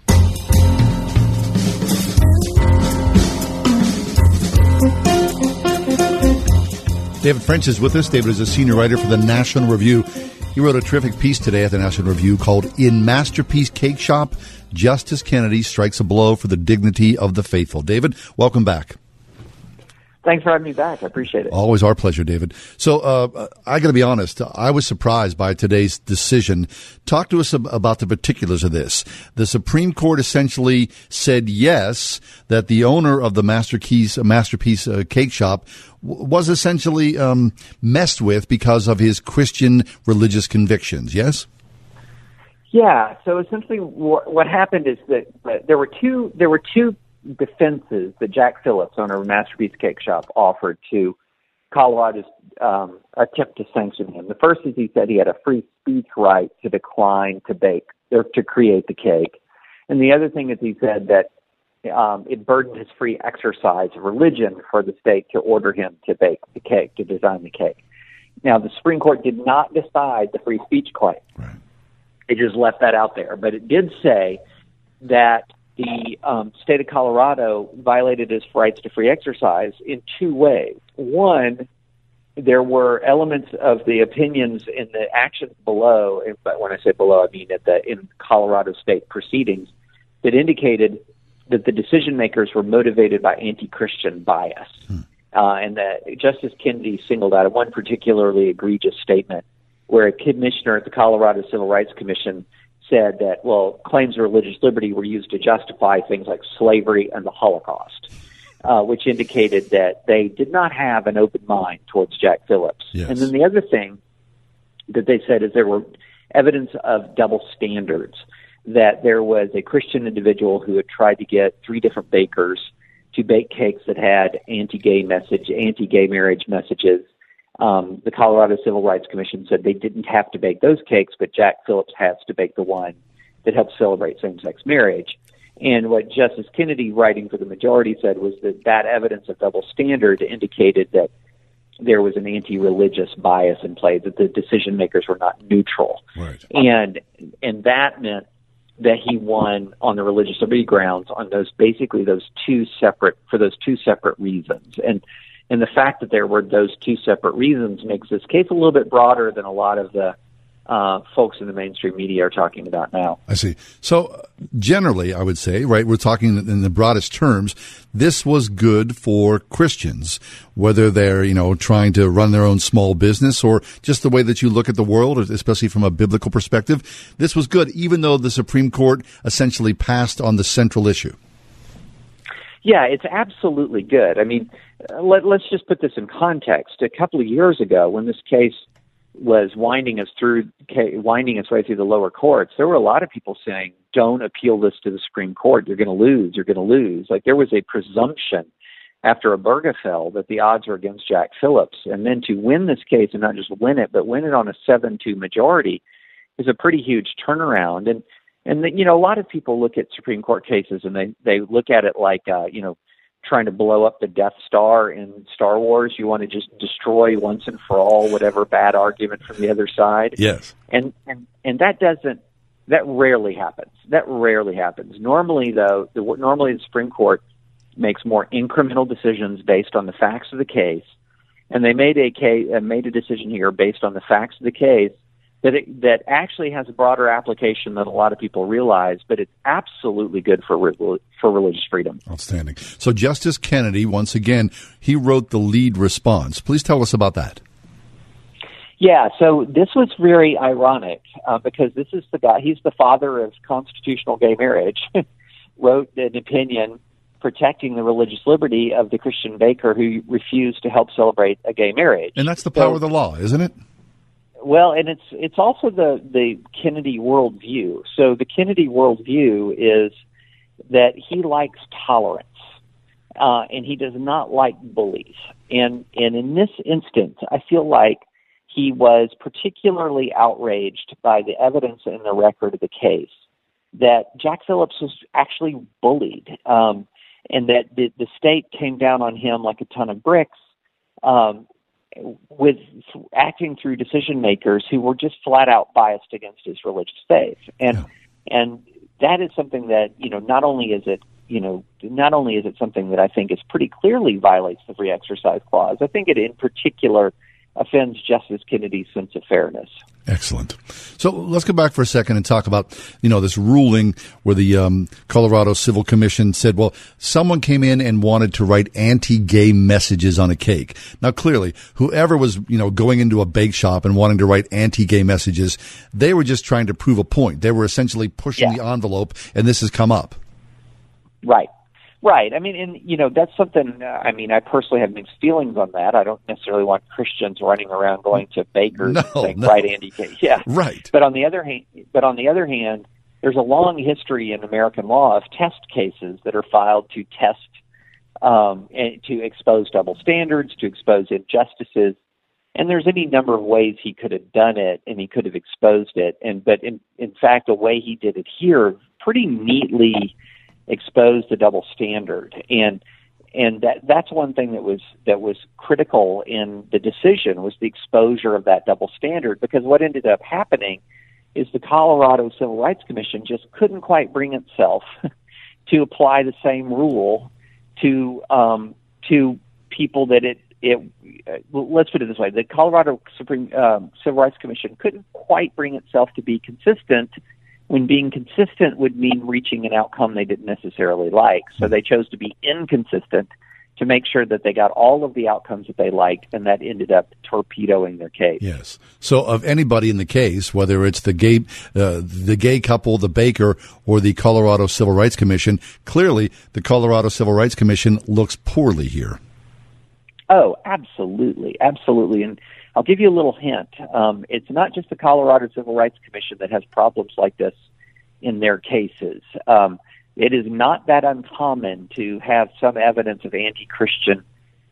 David French is with us. David is a senior writer for the National Review. He wrote a terrific piece today at the National Review called In Masterpiece Cake Shop Justice Kennedy Strikes a Blow for the Dignity of the Faithful. David, welcome back. Thanks for having me back. I appreciate it. Always our pleasure, David. So uh, I got to be honest. I was surprised by today's decision. Talk to us ab- about the particulars of this. The Supreme Court essentially said yes that the owner of the Masterpiece Masterpiece uh, Cake Shop w- was essentially um, messed with because of his Christian religious convictions. Yes. Yeah. So essentially, wh- what happened is that uh, there were two there were two defenses that Jack Phillips, owner of Masterpiece Cake Shop, offered to Colorado's um, attempt to sanction him. The first is he said he had a free speech right to decline to bake or to create the cake, and the other thing is he said that um, it burdened his free exercise of religion for the state to order him to bake the cake, to design the cake. Now, the Supreme Court did not decide the free speech claim. Right. It just left that out there. But it did say that the um, state of Colorado violated his rights to free exercise in two ways. One, there were elements of the opinions in the actions below, but when I say below, I mean at the in Colorado state proceedings, that indicated that the decision makers were motivated by anti-Christian bias, uh, and that Justice Kennedy singled out one particularly egregious statement where a commissioner at the Colorado Civil Rights Commission said that, well, claims of religious liberty were used to justify things like slavery and the Holocaust, uh, which indicated that they did not have an open mind towards Jack Phillips. Yes. And then the other thing that they said is there were evidence of double standards, that there was a Christian individual who had tried to get three different bakers to bake cakes that had anti-gay message, anti-gay marriage messages, um, the Colorado Civil Rights Commission said they didn't have to bake those cakes, but Jack Phillips has to bake the one that helps celebrate same-sex marriage. And what Justice Kennedy, writing for the majority, said was that that evidence of double standard indicated that there was an anti-religious bias in play, that the decision makers were not neutral, right. and and that meant that he won on the religious liberty grounds on those basically those two separate for those two separate reasons, and and the fact that there were those two separate reasons makes this case a little bit broader than a lot of the uh, folks in the mainstream media are talking about now. I see. So uh, generally, I would say, right, we're talking in the broadest terms, this was good for Christians, whether they're, you know, trying to run their own small business or just the way that you look at the world, especially from a biblical perspective. This was good, even though the Supreme Court essentially passed on the central issue. Yeah, it's absolutely good. I mean, let, let's just put this in context. A couple of years ago, when this case was winding us through, winding its way through the lower courts, there were a lot of people saying, "Don't appeal this to the Supreme Court. You're going to lose. You're going to lose." Like there was a presumption after Obergefell that the odds were against Jack Phillips, and then to win this case and not just win it, but win it on a seven-two majority is a pretty huge turnaround. And and the, you know, a lot of people look at Supreme Court cases and they they look at it like uh, you know trying to blow up the Death Star in Star Wars. You want to just destroy once and for all whatever bad argument from the other side. Yes. And and and that doesn't that rarely happens. That rarely happens. Normally though, the normally the Supreme Court makes more incremental decisions based on the facts of the case. And they made a case, uh, made a decision here based on the facts of the case that it, that actually has a broader application than a lot of people realize, but it's absolutely good for re- for religious freedom. Outstanding. So Justice Kennedy, once again, he wrote the lead response. Please tell us about that. Yeah, so this was very ironic uh, because this is the guy. He's the father of constitutional gay marriage. (laughs) wrote an opinion protecting the religious liberty of the Christian baker who refused to help celebrate a gay marriage. And that's the power so, of the law, isn't it? Well, and it's it's also the the Kennedy worldview. So the Kennedy worldview is that he likes tolerance, uh, and he does not like bullies. And and in this instance, I feel like he was particularly outraged by the evidence in the record of the case that Jack Phillips was actually bullied, um, and that the, the state came down on him like a ton of bricks. Um, with acting through decision makers who were just flat out biased against his religious faith and yeah. and that is something that you know not only is it you know not only is it something that I think is pretty clearly violates the free exercise clause I think it in particular offends Justice Kennedy's sense of fairness. Excellent. So let's go back for a second and talk about, you know, this ruling where the um, Colorado Civil Commission said, well, someone came in and wanted to write anti-gay messages on a cake. Now, clearly, whoever was, you know, going into a bake shop and wanting to write anti-gay messages, they were just trying to prove a point. They were essentially pushing Yeah. the envelope, and this has come up. Right. Right. I mean, and you know, that's something. Uh, I mean, I personally have mixed feelings on that. I don't necessarily want Christians running around going to bakers (laughs) No, and saying, no. "Right, Andy K." Yeah. Right. But on the other hand, but on the other hand, there's a long history in American law of test cases that are filed to test, um, and to expose double standards, to expose injustices. And there's any number of ways he could have done it, and he could have exposed it. And but in in fact, the way he did it here pretty neatly exposed the double standard. And and that that's one thing that was that was critical in the decision was the exposure of that double standard because what ended up happening is the Colorado Civil Rights Commission just couldn't quite bring itself (laughs) to apply the same rule to um, to people that it it uh, let's put it this way the Colorado Supreme um, Civil Rights Commission couldn't quite bring itself to be consistent when being consistent would mean reaching an outcome they didn't necessarily like so they chose to be inconsistent to make sure that they got all of the outcomes that they liked and that ended up torpedoing their case Yes. So, of anybody in the case, whether it's the gay, uh, the gay couple, the baker, or the Colorado Civil Rights Commission, clearly the Colorado Civil Rights Commission looks poorly here. Oh, absolutely, absolutely. And I'll give you a little hint. Um, it's not just the Colorado Civil Rights Commission that has problems like this in their cases. Um, it is not that uncommon to have some evidence of anti-Christian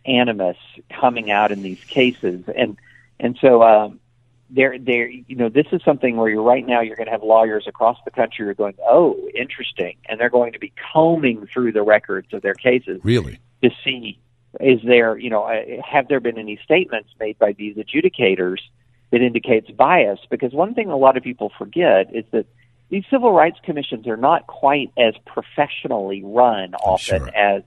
animus coming out in these cases, and and so um, there, there, you know, this is something where you're right now. You're going to have lawyers across the country who are going, oh, interesting, and they're going to be combing through the records of their cases Really? to see is there, you know, have there been any statements made by these adjudicators that indicates bias? Because one thing a lot of people forget is that these civil rights commissions are not quite as professionally run often as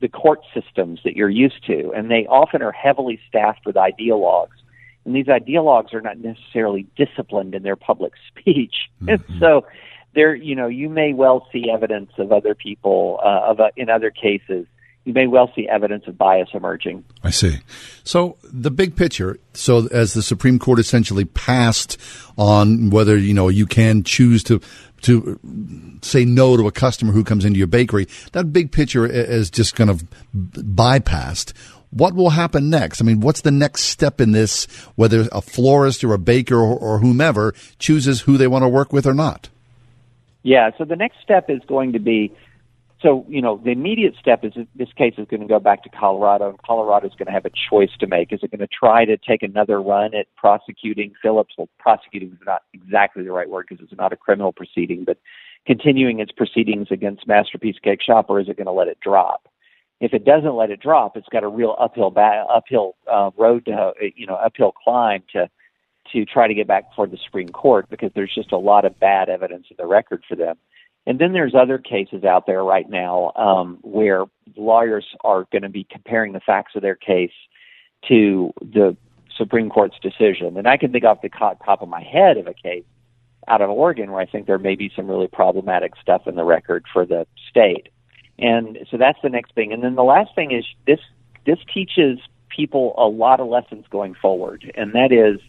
the court systems that you're used to, and they often are heavily staffed with ideologues. And these ideologues are not necessarily disciplined in their public (laughs) speech, and so there, you know, you may well see evidence of other people uh, of uh, in other cases. You may well see evidence of bias emerging. I see. So the big picture. So as the Supreme Court essentially passed on whether you know you can choose to to say no to a customer who comes into your bakery, that big picture is just kind of bypassed. What will happen next? I mean, what's the next step in this? Whether a florist or a baker or, or whomever chooses who they want to work with or not. Yeah. So the next step is going to be. So you know, the immediate step is this case is going to go back to Colorado, and Colorado is going to have a choice to make. Is it going to try to take another run at prosecuting Phillips? Well, prosecuting is not exactly the right word because it's not a criminal proceeding, but continuing its proceedings against Masterpiece Cake Shop, or is it going to let it drop? If it doesn't let it drop, it's got a real uphill ba- uphill uh, road to you know uphill climb to to try to get back before the Supreme Court because there's just a lot of bad evidence in the record for them. And then there's other cases out there right now um, where lawyers are going to be comparing the facts of their case to the Supreme Court's decision. And I can think off the top of my head of a case out of Oregon where I think there may be some really problematic stuff in the record for the state. And so that's the next thing. And then the last thing is this this teaches people a lot of lessons going forward, and that is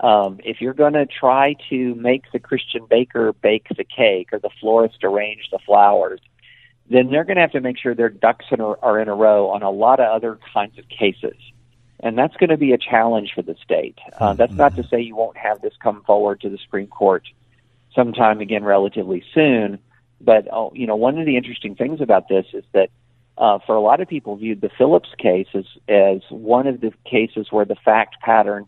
um, if you're going to try to make the Christian baker bake the cake or the florist arrange the flowers, then they're going to have to make sure their ducks in a, are in a row on a lot of other kinds of cases. And that's going to be a challenge for the state. Uh, that's not to say you won't have this come forward to the Supreme Court sometime again relatively soon. But oh, you know, one of the interesting things about this is that uh, for a lot of people viewed the Phillips case as as one of the cases where the fact pattern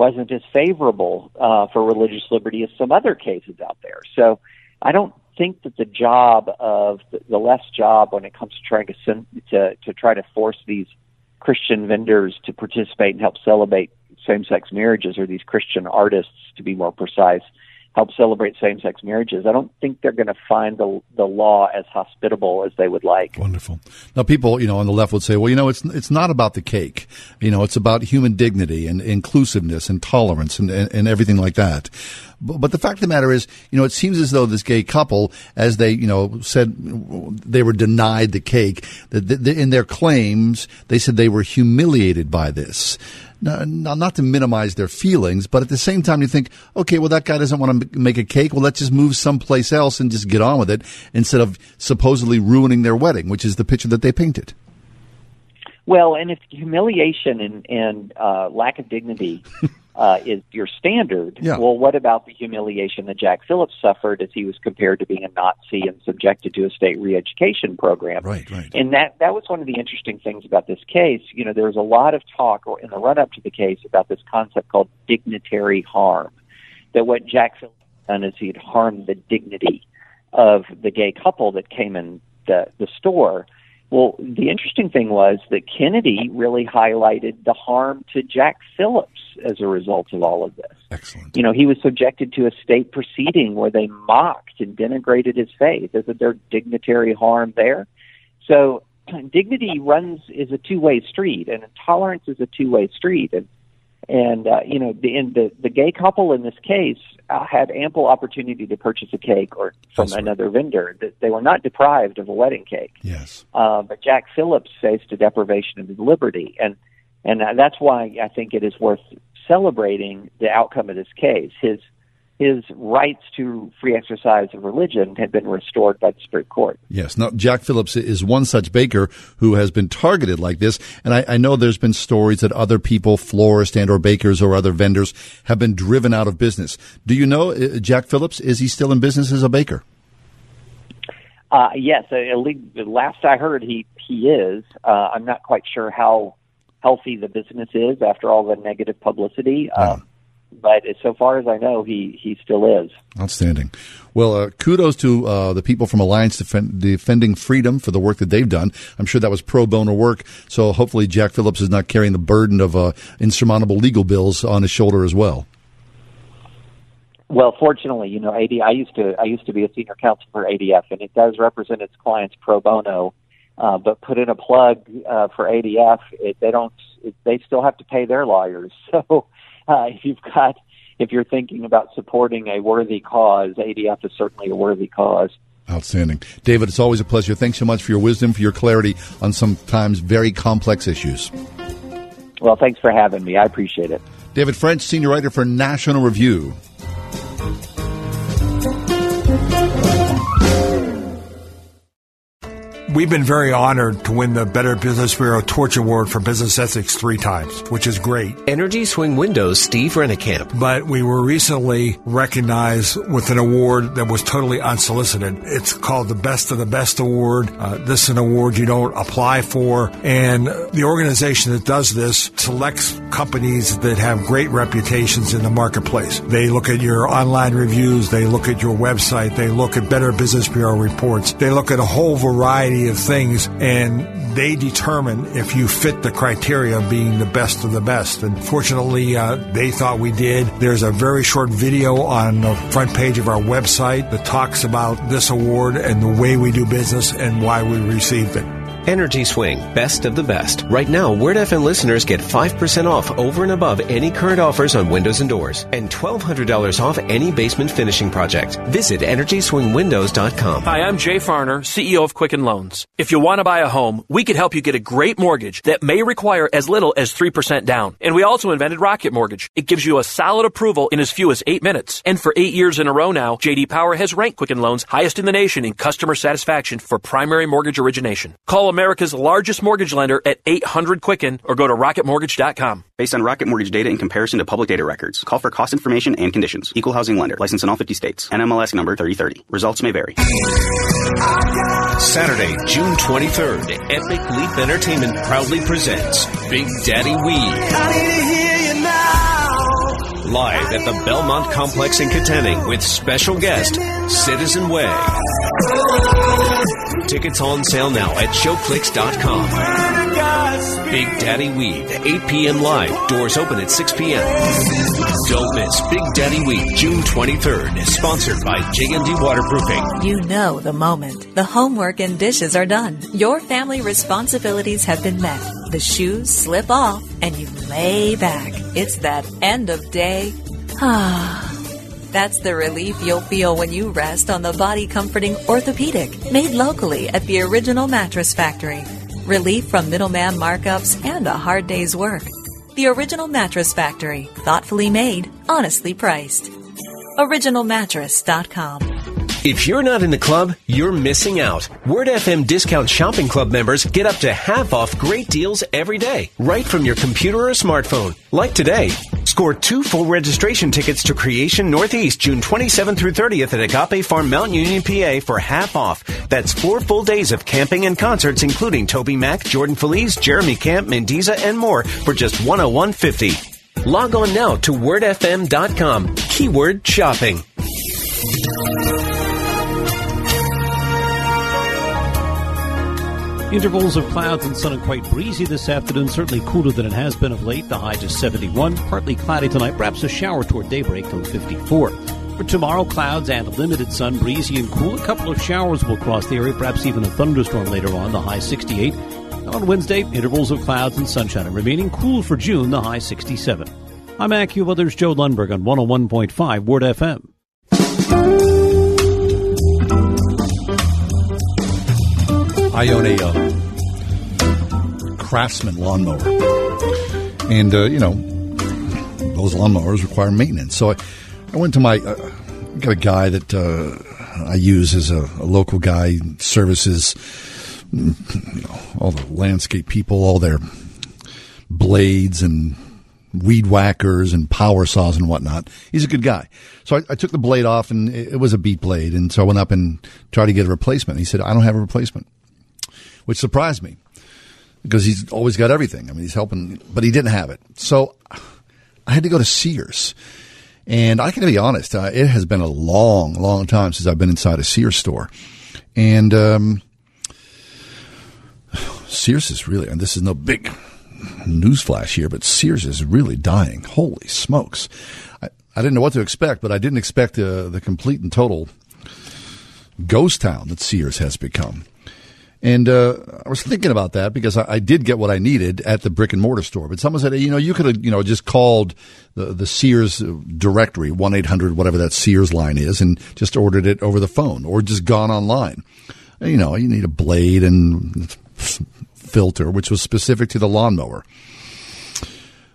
wasn't as favorable uh, for religious liberty as some other cases out there. So I don't think that the job of the, less job when it comes to trying to to to try to force these Christian vendors to participate and help celebrate same-sex marriages or these Christian artists to be more precise help celebrate same-sex marriages. I don't think they're going to find the the law as hospitable as they would like. Wonderful. Now, people, you know, on the left would say, well, you know, it's it's not about the cake. You know, it's about human dignity and inclusiveness and tolerance and and, and everything like that. But, but the fact of the matter is, you know, it seems as though this gay couple, as they, you know, said they were denied the cake, that in their claims they said they were humiliated by this not to minimize their feelings, but at the same time, you think, okay, well, that guy doesn't want to make a cake. Well, let's just move someplace else and just get on with it instead of supposedly ruining their wedding, which is the picture that they painted. Well, and if humiliation and, and uh, lack of dignity (laughs) uh, is your standard. Yeah. Well, what about the humiliation that Jack Phillips suffered as he was compared to being a Nazi and subjected to a state re-education program? Right, right. And that that was one of the interesting things about this case. You know, there was a lot of talk in the run-up to the case about this concept called dignitary harm. That what Jack Phillips done is he had harmed the dignity of the gay couple that came in the the store well, the interesting thing was that Kennedy really highlighted the harm to Jack Phillips as a result of all of this. Excellent. You know, he was subjected to a state proceeding where they mocked and denigrated his faith. Isn't there dignitary harm there? So (clears throat) dignity runs is a two-way street, and intolerance is a two-way street. And and uh, you know, the, in the the gay couple in this case uh, had ample opportunity to purchase a cake or from That's another vendor. That they were not deprived of a wedding cake. Yes. Uh, but Jack Phillips faced a deprivation of his liberty, and and uh, that's why I think it is worth celebrating the outcome of this case. His his rights to free exercise of religion had been restored by the Supreme Court. Yes. Now, Jack Phillips is one such baker who has been targeted like this. And I, I know there's been stories that other people, florists and or bakers or other vendors have been driven out of business. Do you know uh, Jack Phillips? Is he still in business as a baker? Uh, yes. Uh, last I heard, he, he is. Uh, I'm not quite sure how healthy the business is after all the negative publicity. Um, but so far as I know, he he still is. Outstanding. Well, uh, kudos to uh, the people from Alliance Defend- Defending Freedom for the work that they've done. I'm sure that was pro bono work. So hopefully, Jack Phillips is not carrying the burden of uh, insurmountable legal bills on his shoulder as well. Well, fortunately, you know, AD. I used to I used to be a senior counsel for ADF, and it does represent its clients pro bono. Uh, but put in a plug uh, for ADF, it, they don't. It, they still have to pay their lawyers. (laughs) So uh, if you've got if you're thinking about supporting a worthy cause, ADF is certainly a worthy cause. Outstanding. David, it's always a pleasure. Thanks so much for your wisdom, for your clarity on sometimes very complex issues. Well, thanks for having me. I appreciate it. David French, senior writer for National Review. We've been very honored to win the Better Business Bureau Torch Award for Business Ethics three times, which is great. Energy Swing Windows Steve Rennekamp. But we were recently recognized with an award that was totally unsolicited. It's called the Best of the Best Award. Uh, this is an award you don't apply for. And the organization that does this selects companies that have great reputations in the marketplace. They look at your online reviews, they look at your website, they look at Better Business Bureau reports, they look at a whole variety of things and they determine if you fit the criteria of being the best of the best. And fortunately, uh, they thought we did. There's a very short video on the front page of our website that talks about this award and the way we do business and why we received it. Energy Swing, best of the best. Right now, Word FM listeners get 5% off over and above any current offers on windows and doors, and $1,200 off any basement finishing project. Visit EnergySwingWindows.com. Hi, I'm Jay Farner, CEO of Quicken Loans. If you want to buy a home, we could help you get a great mortgage that may require as little as 3% down. And we also invented Rocket Mortgage. It gives you a solid approval in as few as eight minutes. And for eight years in a row now, JD Power has ranked Quicken Loans highest in the nation in customer satisfaction for primary mortgage origination. Call America's largest mortgage lender at 800 Quicken or go to rocketmortgage.com. Based on Rocket Mortgage data in comparison to public data records. Call for cost information and conditions. Equal housing lender. License in all 50 states. NMLS number 3030. Results may vary. Saturday, June 23rd, Epic Leap Entertainment proudly presents Big Daddy Weave. Live at the Belmont Complex in Kittanning with special guest, Citizen Way. Tickets on sale now at showclix.com. Big Daddy Weave, 8 p.m. live. Doors open at 6 p.m. Don't miss Big Daddy Weave, June 23rd. Sponsored by J&D Waterproofing. You know the moment. The homework and dishes are done. Your family responsibilities have been met. The shoes slip off and you lay back. It's that end of day. Ah. (sighs) That's the relief you'll feel when you rest on the body comforting orthopedic made locally at the original mattress factory. Relief from middleman markups and a hard day's work. The original mattress factory, thoughtfully made, honestly priced. OriginalMattress.com. If you're not in the club, you're missing out. Word FM Discount Shopping Club members get up to half off great deals every day, right from your computer or smartphone. Like today. Score two full registration tickets to Creation Northeast June 27th through 30th at Agape Farm Mount Union, PA for half off. That's four full days of camping and concerts, including Toby Mac, Jordan Feliz, Jeremy Camp, Mandisa, and more for just 101.50. Log on now to wordfm.com. Keyword shopping. Intervals of clouds and sun and quite breezy this afternoon, certainly cooler than it has been of late. The high just 71. Partly cloudy tonight, perhaps a shower toward daybreak till 54. For tomorrow, clouds and limited sun, breezy and cool. A couple of showers will cross the area, perhaps even a thunderstorm later on, the high 68. On Wednesday, intervals of clouds and sunshine, and remaining cool for June, the high 67. I'm AccuWeather's Joe Lundberg on 101.5 Word FM. I own a uh, Craftsman lawnmower, and uh, you know those lawnmowers require maintenance. So I, I went to my uh, got a guy that uh, I use as a, a local guy services you know, all the landscape people, all their blades and weed whackers and power saws and whatnot. He's a good guy. So I, I, took the blade off and it was a beat blade. And so I went up and tried to get a replacement. He said, I don't have a replacement which surprised me because he's always got everything. I mean, he's helping, but he didn't have it. So I had to go to Sears. And I can be honest, uh, it has been a long, long time since I've been inside a Sears store. And um, Sears is really, and this is no big newsflash here, but Sears is really dying. Holy smokes. I, I didn't know what to expect, but I didn't expect uh, the complete and total ghost town that Sears has become. And uh, I was thinking about that because I, I, did get what I needed at the brick and mortar store. But someone said, you know, you could have, you know, just called the, the Sears directory, 1 800, whatever that Sears line is, and just ordered it over the phone or just gone online. You know, you need a blade and filter, which was specific to the lawnmower.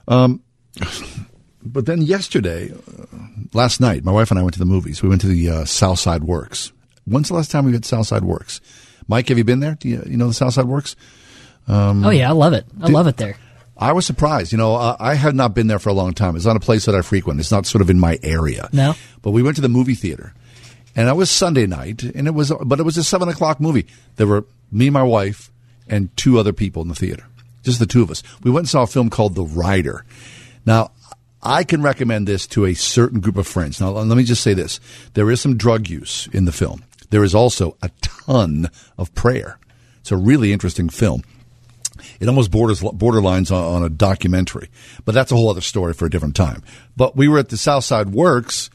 Um, but then yesterday, uh, last night, my wife and I went to the movies. We went to the uh, Southside Works. When's the last time we to Southside Works? Mike, have you been there? Do you, you know the Southside Works? Um, oh yeah, I love it. I love it there. I was surprised. You know, I, I have not been there for a long time. It's not a place that I frequent. It's not sort of in my area. No. But we went to the movie theater, and it was Sunday night, and it was, but it was a seven o'clock movie. There were me, my wife, and two other people in the theater, just the two of us. We went and saw a film called The Rider. Now, I can recommend this to a certain group of friends. Now, let me just say this: there is some drug use in the film. There is also a ton of prayer. It's a really interesting film. It almost borders borderlines on, on a documentary, but that's a whole other story for a different time. But we were at the Southside Works.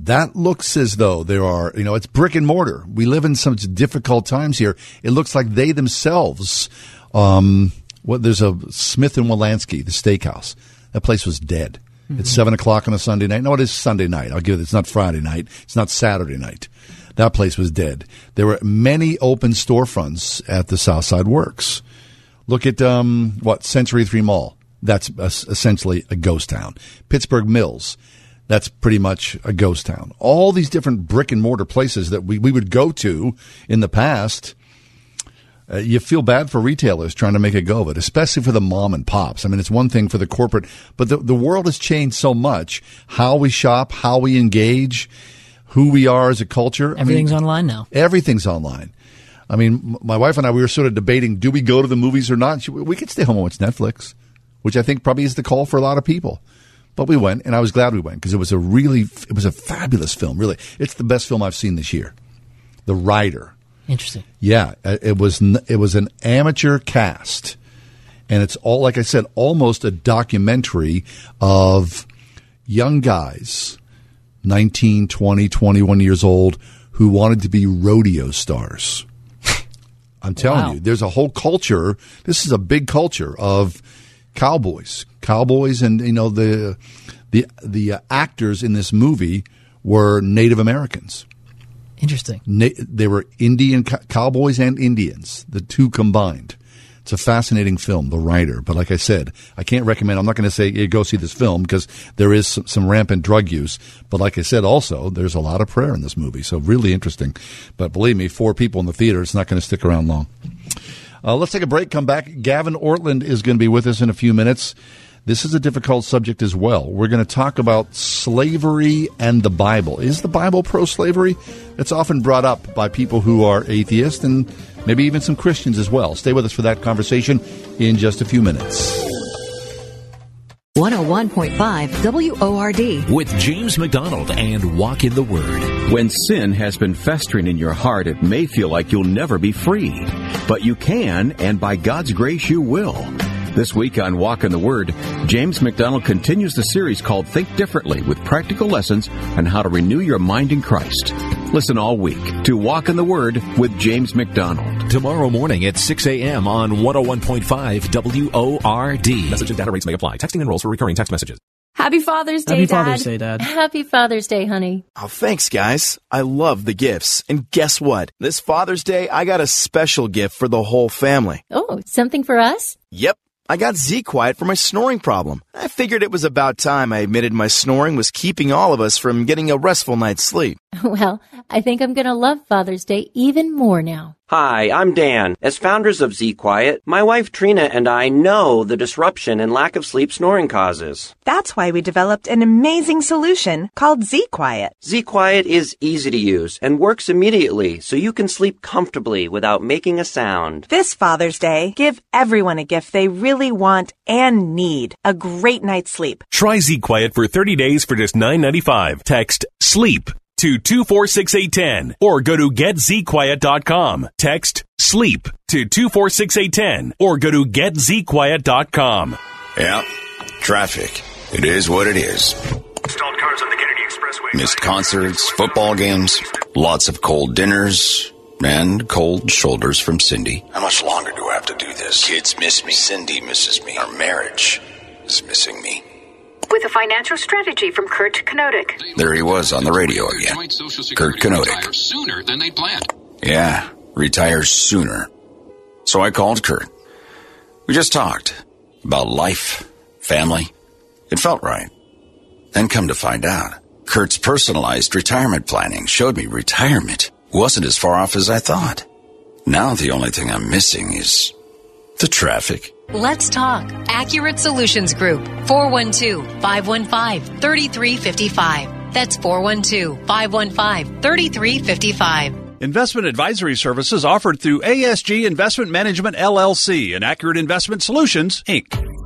That looks as though there are, you know, it's brick and mortar. We live in such difficult times here. It looks like they themselves, um, what there's a Smith and Wollensky, the steakhouse. That place was dead. Mm-hmm. It's seven o'clock on a Sunday night. No, it is Sunday night. I'll give it. It's not Friday night. It's not Saturday night. That place was dead. There were many open storefronts at the Southside Works. Look at um, what Century Three Mall. That's essentially a ghost town. Pittsburgh Mills. That's pretty much a ghost town. All these different brick and mortar places that we, we would go to in the past. Uh, you feel bad for retailers trying to make a go of it, especially for the mom and pops. I mean, it's one thing for the corporate, but the, the world has changed so much. How we shop, how we engage who we are as a culture. Everything's I mean, online now. Everything's online. I mean, my wife and I, we were sort of debating, do we go to the movies or not? She, we could stay home and watch Netflix, which I think probably is the call for a lot of people. But we went, and I was glad we went because it was a really, it was a fabulous film. Really, it's the best film I've seen this year. The Rider. Interesting. Yeah, uh, it was. It was an amateur cast and it's all like I said, almost a documentary of young guys, 19, 20, 21 years old, who wanted to be rodeo stars. I'm telling Wow. you, there's a whole culture. This is a big culture of cowboys, cowboys, and you know the the the uh, actors in this movie were Native Americans. Interesting. Na- they were Indian co- cowboys and Indians, the two combined. It's a fascinating film, The Rider. But like I said, I can't recommend. I'm not going to say "Hey, go see this film because there is some, some rampant drug use. But like I said, also there's a lot of prayer in this movie, so really interesting. But believe me, four people in the theater, it's not going to stick around long. Uh, let's take a break. Come back. Gavin Ortlund is going to be with us in a few minutes. This is a difficult subject as well. We're going to talk about slavery and the Bible. Is the Bible pro slavery? It's often brought up by people who are atheists and maybe even some Christians as well. Stay with us for that conversation in just a few minutes. 101.5 WORD. With James MacDonald and Walk in the Word. When sin has been festering in your heart, it may feel like you'll never be free. But you can, and by God's grace, you will. This week on Walk in the Word, James MacDonald continues the series called Think Differently with practical lessons on how to renew your mind in Christ. Listen all week to Walk in the Word with James MacDonald. Tomorrow morning at 6 a.m. on 101.5 WORD. Message and data rates may apply. Texting enrolls for recurring text messages. Happy Father's Day, Happy Dad. Father's Day, Dad. Happy Father's Day, honey. Oh, thanks, guys. I love the gifts. And guess what? This Father's Day, I got a special gift for the whole family. Oh, something for us? Yep. I got Z Quiet for my snoring problem. I figured it was about time I admitted my snoring was keeping all of us from getting a restful night's sleep. (laughs) Well, I think I'm going to love Father's Day even more now. Hi, I'm Dan. As founders of Z Quiet, my wife Trina and I know the disruption and lack of sleep snoring causes. That's why we developed an amazing solution called Z Quiet. Z Quiet is easy to use and works immediately so you can sleep comfortably without making a sound. This Father's Day, give everyone a gift they really want and need a great night's sleep. Try Z Quiet for 30 days for just $9.95. Text SLEEP to 246810 or go to getzquiet.com. Text SLEEP to 246810 or go to getzquiet.com. Yeah, traffic. It is what it is. Stalled cars on the Kennedy Expressway. Missed concerts, football games, lots of cold dinners, and cold shoulders from Cindy. How much longer do I have to do this? Kids miss me. Cindy misses me. Our marriage is missing me. With a financial strategy from Kurt Kanodik. There he was on the radio again. Kurt Kanodik. sooner than they planned. Yeah, retires sooner. So I called Kurt. We just talked about life, family. It felt right. Then come to find out, Kurt's personalized retirement planning showed me retirement wasn't as far off as I thought. Now the only thing I'm missing is the traffic. Let's talk. Accurate Solutions Group. 412 515 3355. That's 412 515 3355. Investment advisory services offered through ASG Investment Management LLC and Accurate Investment Solutions, Inc.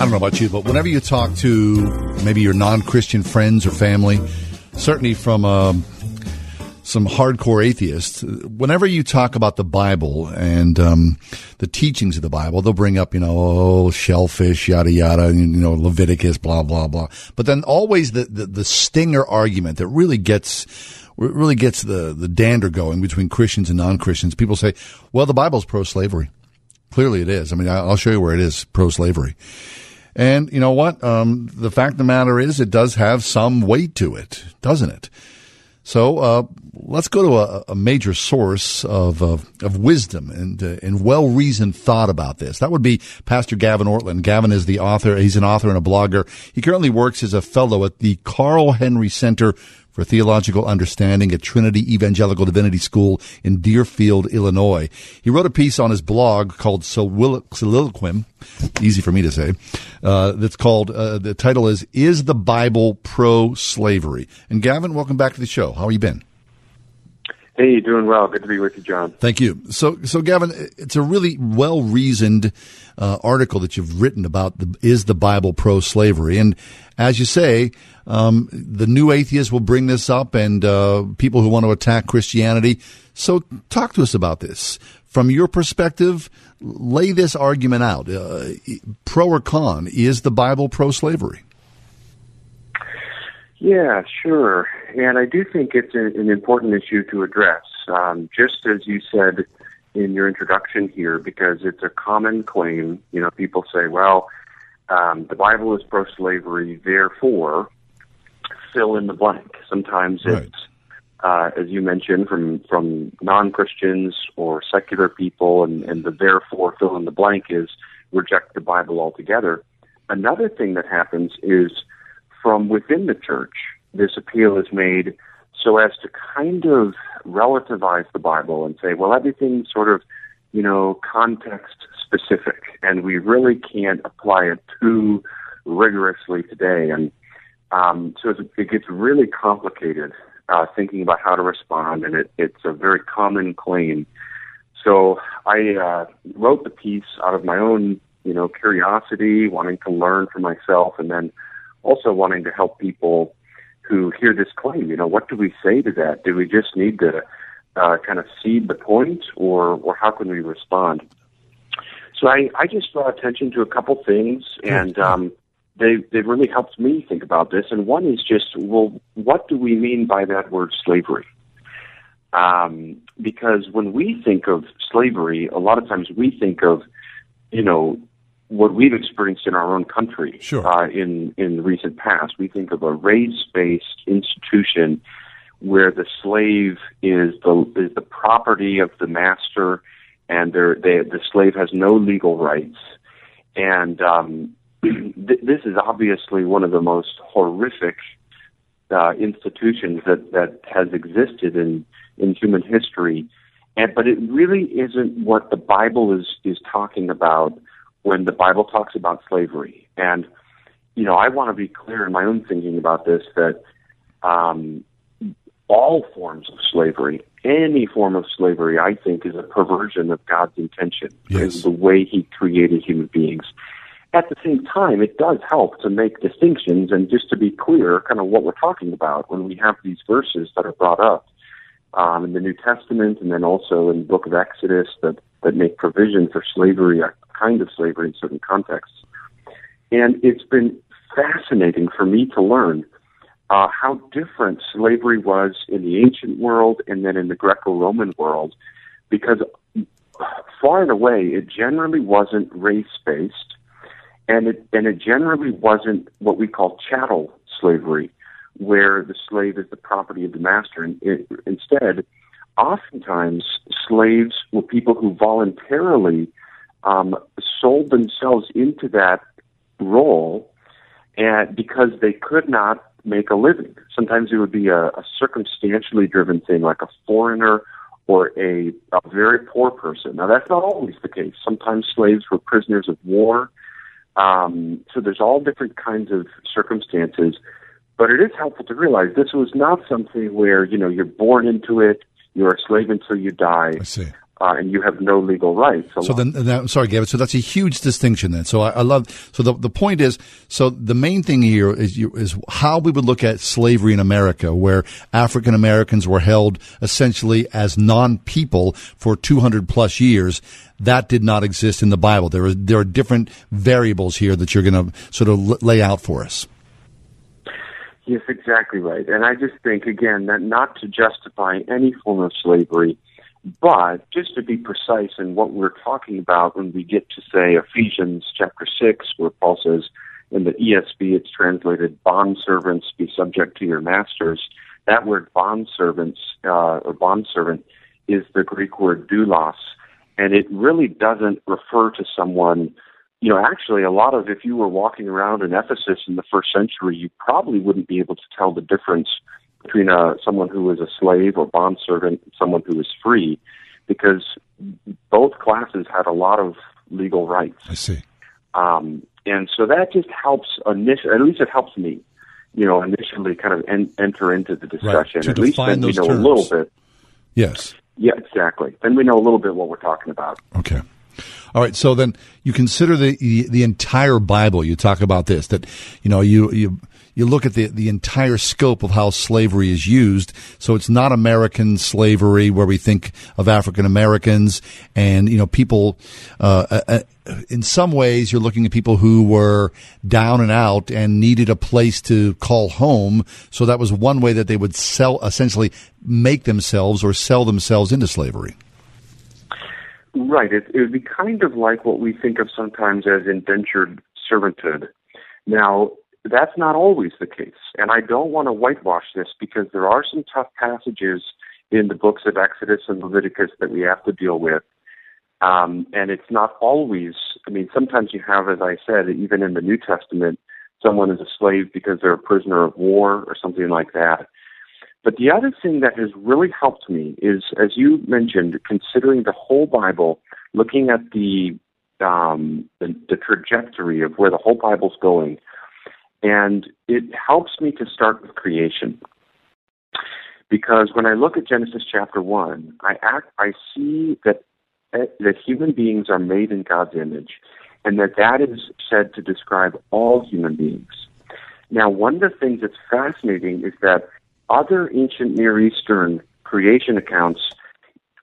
I don't know about you, but whenever you talk to maybe your non Christian friends or family, certainly from a some hardcore atheists, whenever you talk about the Bible and um, the teachings of the Bible, they'll bring up, you know, oh, shellfish, yada yada, you know, Leviticus, blah blah blah. But then always the the, the stinger argument that really gets really gets the the dander going between Christians and non Christians. People say, well, the Bible's pro slavery. Clearly, it is. I mean, I'll show you where it is pro slavery. And you know what? Um, the fact of the matter is, it does have some weight to it, doesn't it? So uh, let's go to a, a major source of of, of wisdom and uh, and well reasoned thought about this. That would be Pastor Gavin Ortlund. Gavin is the author. He's an author and a blogger. He currently works as a fellow at the Carl Henry Center for Theological Understanding at Trinity Evangelical Divinity School in Deerfield, Illinois. He wrote a piece on his blog called Soliloquium, easy for me to say, uh, that's called, uh, the title is, Is the Bible Pro-Slavery? And Gavin, welcome back to the show. How have you been? Hey, you doing well. Good to be with you, John. Thank you. So, so Gavin, it's a really well reasoned uh, article that you've written about the, is the Bible pro slavery, and as you say, um, the new atheists will bring this up, and uh, people who want to attack Christianity. So, talk to us about this from your perspective. Lay this argument out: uh, pro or con. Is the Bible pro slavery? Yeah, sure. And I do think it's a, an important issue to address, um, just as you said in your introduction here, because it's a common claim. You know, people say, well, um, the Bible is pro slavery, therefore, fill in the blank. Sometimes right. it's, uh, as you mentioned, from, from non Christians or secular people, and, and the therefore fill in the blank is reject the Bible altogether. Another thing that happens is from within the church, this appeal is made so as to kind of relativize the Bible and say, well, everything's sort of, you know, context specific, and we really can't apply it too rigorously today. And um, so it gets really complicated uh, thinking about how to respond, and it, it's a very common claim. So I uh, wrote the piece out of my own, you know, curiosity, wanting to learn for myself, and then also wanting to help people who hear this claim. You know, what do we say to that? Do we just need to uh, kind of seed the point, or or how can we respond? So I, I just draw attention to a couple things, and um, they they really helped me think about this. And one is just, well, what do we mean by that word slavery? Um, because when we think of slavery, a lot of times we think of, you know, what we've experienced in our own country sure. uh, in in the recent past. We think of a race based institution where the slave is the is the property of the master, and they, the slave has no legal rights. And um, (clears throat) th- this is obviously one of the most horrific uh, institutions that that has existed in in human history. And but it really isn't what the Bible is is talking about when the Bible talks about slavery. And, you know, I want to be clear in my own thinking about this that um, all forms of slavery, any form of slavery, I think, is a perversion of God's intention, yes. the way He created human beings. At the same time, it does help to make distinctions and just to be clear, kind of what we're talking about when we have these verses that are brought up um, in the New Testament and then also in the book of Exodus that, that make provision for slavery a kind of slavery in certain contexts. And it's been fascinating for me to learn uh, how different slavery was in the ancient world and then in the Greco Roman world, because far and away it generally wasn't race based, and it, and it generally wasn't what we call chattel slavery, where the slave is the property of the master. And it, instead, oftentimes slaves were people who voluntarily um, sold themselves into that role and because they could not make a living. Sometimes it would be a, a circumstantially driven thing, like a foreigner or a, a very poor person. Now, that's not always the case. Sometimes slaves were prisoners of war. Um, so there's all different kinds of circumstances. But it is helpful to realize this was not something where, you know, you're born into it, you're a slave until you die. I see uh, and you have no legal rights. So then, then, I'm sorry, Gavin. So that's a huge distinction then. So I, I, love. So the the point is, so the main thing here is you, is how we would look at slavery in America, where African Americans were held essentially as non people for 200 plus years. That did not exist in the Bible. There are there are different variables here that you're going to sort of lay out for us. Yes, exactly right. And I just think, again, that not to justify any form of slavery, but just to be precise in what we're talking about when we get to, say, Ephesians chapter 6, where Paul says, in the ESV, it's translated, bond servants be subject to your masters. That word bond servants, uh, or bond servant, is the Greek word doulos. And it really doesn't refer to someone you know, actually, a lot of if you were walking around in Ephesus in the first century, you probably wouldn't be able to tell the difference between uh, someone who was a slave or bondservant and someone who was free, because both classes had a lot of legal rights. I see. Um, and so that just helps initially, at least it helps me, you know, initially kind of en- enter into the discussion. Right. To at least then we know terms. a little bit. Yes. Yeah, exactly. Then we know a little bit what we're talking about. Okay. All right. So then you consider the the entire Bible. You talk about this that you know you you you look at the the entire scope of how slavery is used. So it's not American slavery where we think of African Americans and you know people. Uh, uh, uh, in some ways, you're looking at people who were down and out and needed a place to call home. So that was one way that they would sell, essentially, make themselves or sell themselves into slavery. Right. It, it would be kind of like what we think of sometimes as indentured servanthood. Now, that's not always the case. And I don't want to whitewash this because there are some tough passages in the books of Exodus and Leviticus that we have to deal with. Um, and it's not always, I mean, sometimes you have, as I said, even in the New Testament, someone is a slave because they're a prisoner of war or something like that. But the other thing that has really helped me is, as you mentioned, considering the whole Bible, looking at the um, the, the trajectory of where the whole Bible's going, and it helps me to start with creation. Because when I look at Genesis chapter one, I act, I see that that human beings are made in God's image, and that that is said to describe all human beings. Now, one of the things that's fascinating is that other ancient Near Eastern creation accounts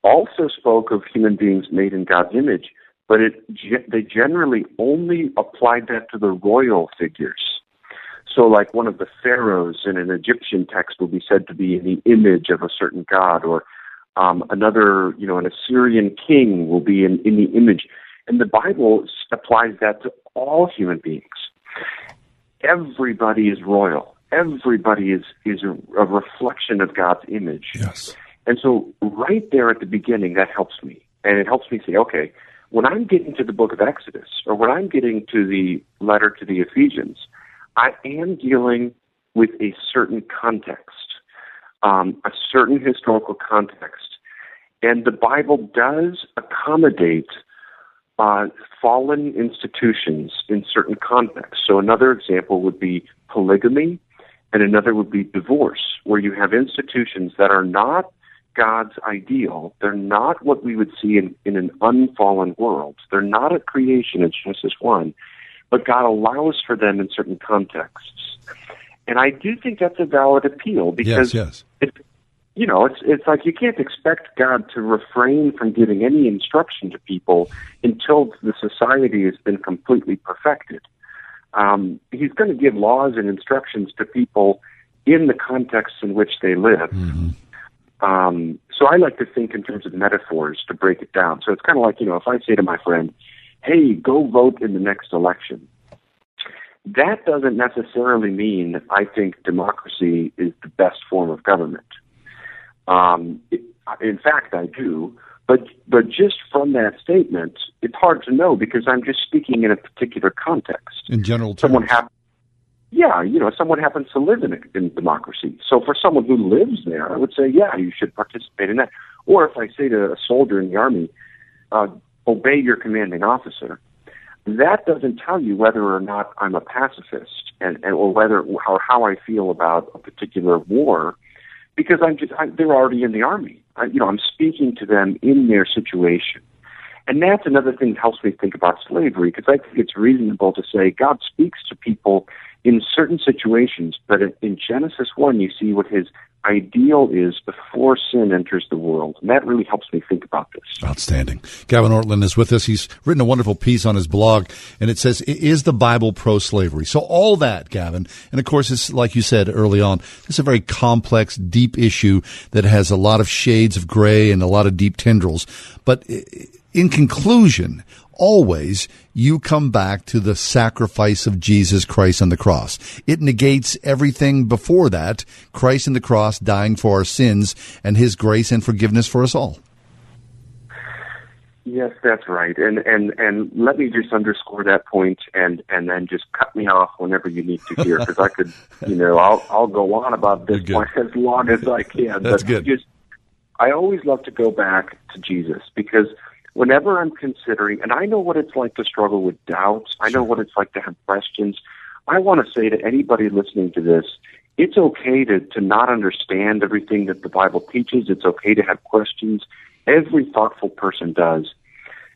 also spoke of human beings made in God's image, but it, they generally only applied that to the royal figures. So, like one of the pharaohs in an Egyptian text will be said to be in the image of a certain god, or um, another, you know, an Assyrian king will be in, in the image. And the Bible applies that to all human beings. Everybody is royal everybody is is a, a reflection of God's image. Yes. And so right there at the beginning, that helps me. And it helps me say, okay, when I'm getting to the book of Exodus or when I'm getting to the letter to the Ephesians, I am dealing with a certain context, um, a certain historical context. And the Bible does accommodate uh, fallen institutions in certain contexts. So another example would be polygamy and another would be divorce, where you have institutions that are not God's ideal. They're not what we would see in, in an unfallen world. They're not a creation in Genesis 1, but God allows for them in certain contexts. And I do think that's a valid appeal because yes, yes. It, you know, it's it's like you can't expect God to refrain from giving any instruction to people until the society has been completely perfected um, he's going to give laws and instructions to people in the context in which they live. Mm-hmm. Um, so I like to think in terms of metaphors to break it down. So it's kind of like, you know, if I say to my friend, hey, go vote in the next election, that doesn't necessarily mean I think democracy is the best form of government. Um, it, in fact, I do. But but just from that statement, it's hard to know because I'm just speaking in a particular context. In general terms. Someone hap- yeah, you know, someone happens to live in a, in democracy. So for someone who lives there, I would say, yeah, you should participate in that. Or if I say to a soldier in the army, uh, obey your commanding officer, that doesn't tell you whether or not I'm a pacifist and, and or whether or how I feel about a particular war because I'm just I, they're already in the army. I, you know, I'm speaking to them in their situation. And that's another thing that helps me think about slavery because I think it's reasonable to say God speaks to people in certain situations, but in Genesis 1, you see what his ideal is before sin enters the world. And that really helps me think about this. Outstanding. Gavin Ortlund is with us. He's written a wonderful piece on his blog, and it says, Is the Bible pro slavery? So, all that, Gavin, and of course, it's like you said early on, it's a very complex, deep issue that has a lot of shades of gray and a lot of deep tendrils. But in conclusion, always you come back to the sacrifice of Jesus Christ on the cross. It negates everything before that, Christ on the cross dying for our sins and his grace and forgiveness for us all. Yes, that's right. And and and let me just underscore that point and and then just cut me off whenever you need to hear because I could, you know, I'll I'll go on about this point (laughs) as long as I can. That's but good. Just I always love to go back to Jesus because whenever I'm considering, and I know what it's like to struggle with doubts, I know what it's like to have questions. I want to say to anybody listening to this, it's okay to, to not understand everything that the Bible teaches. It's okay to have questions. Every thoughtful person does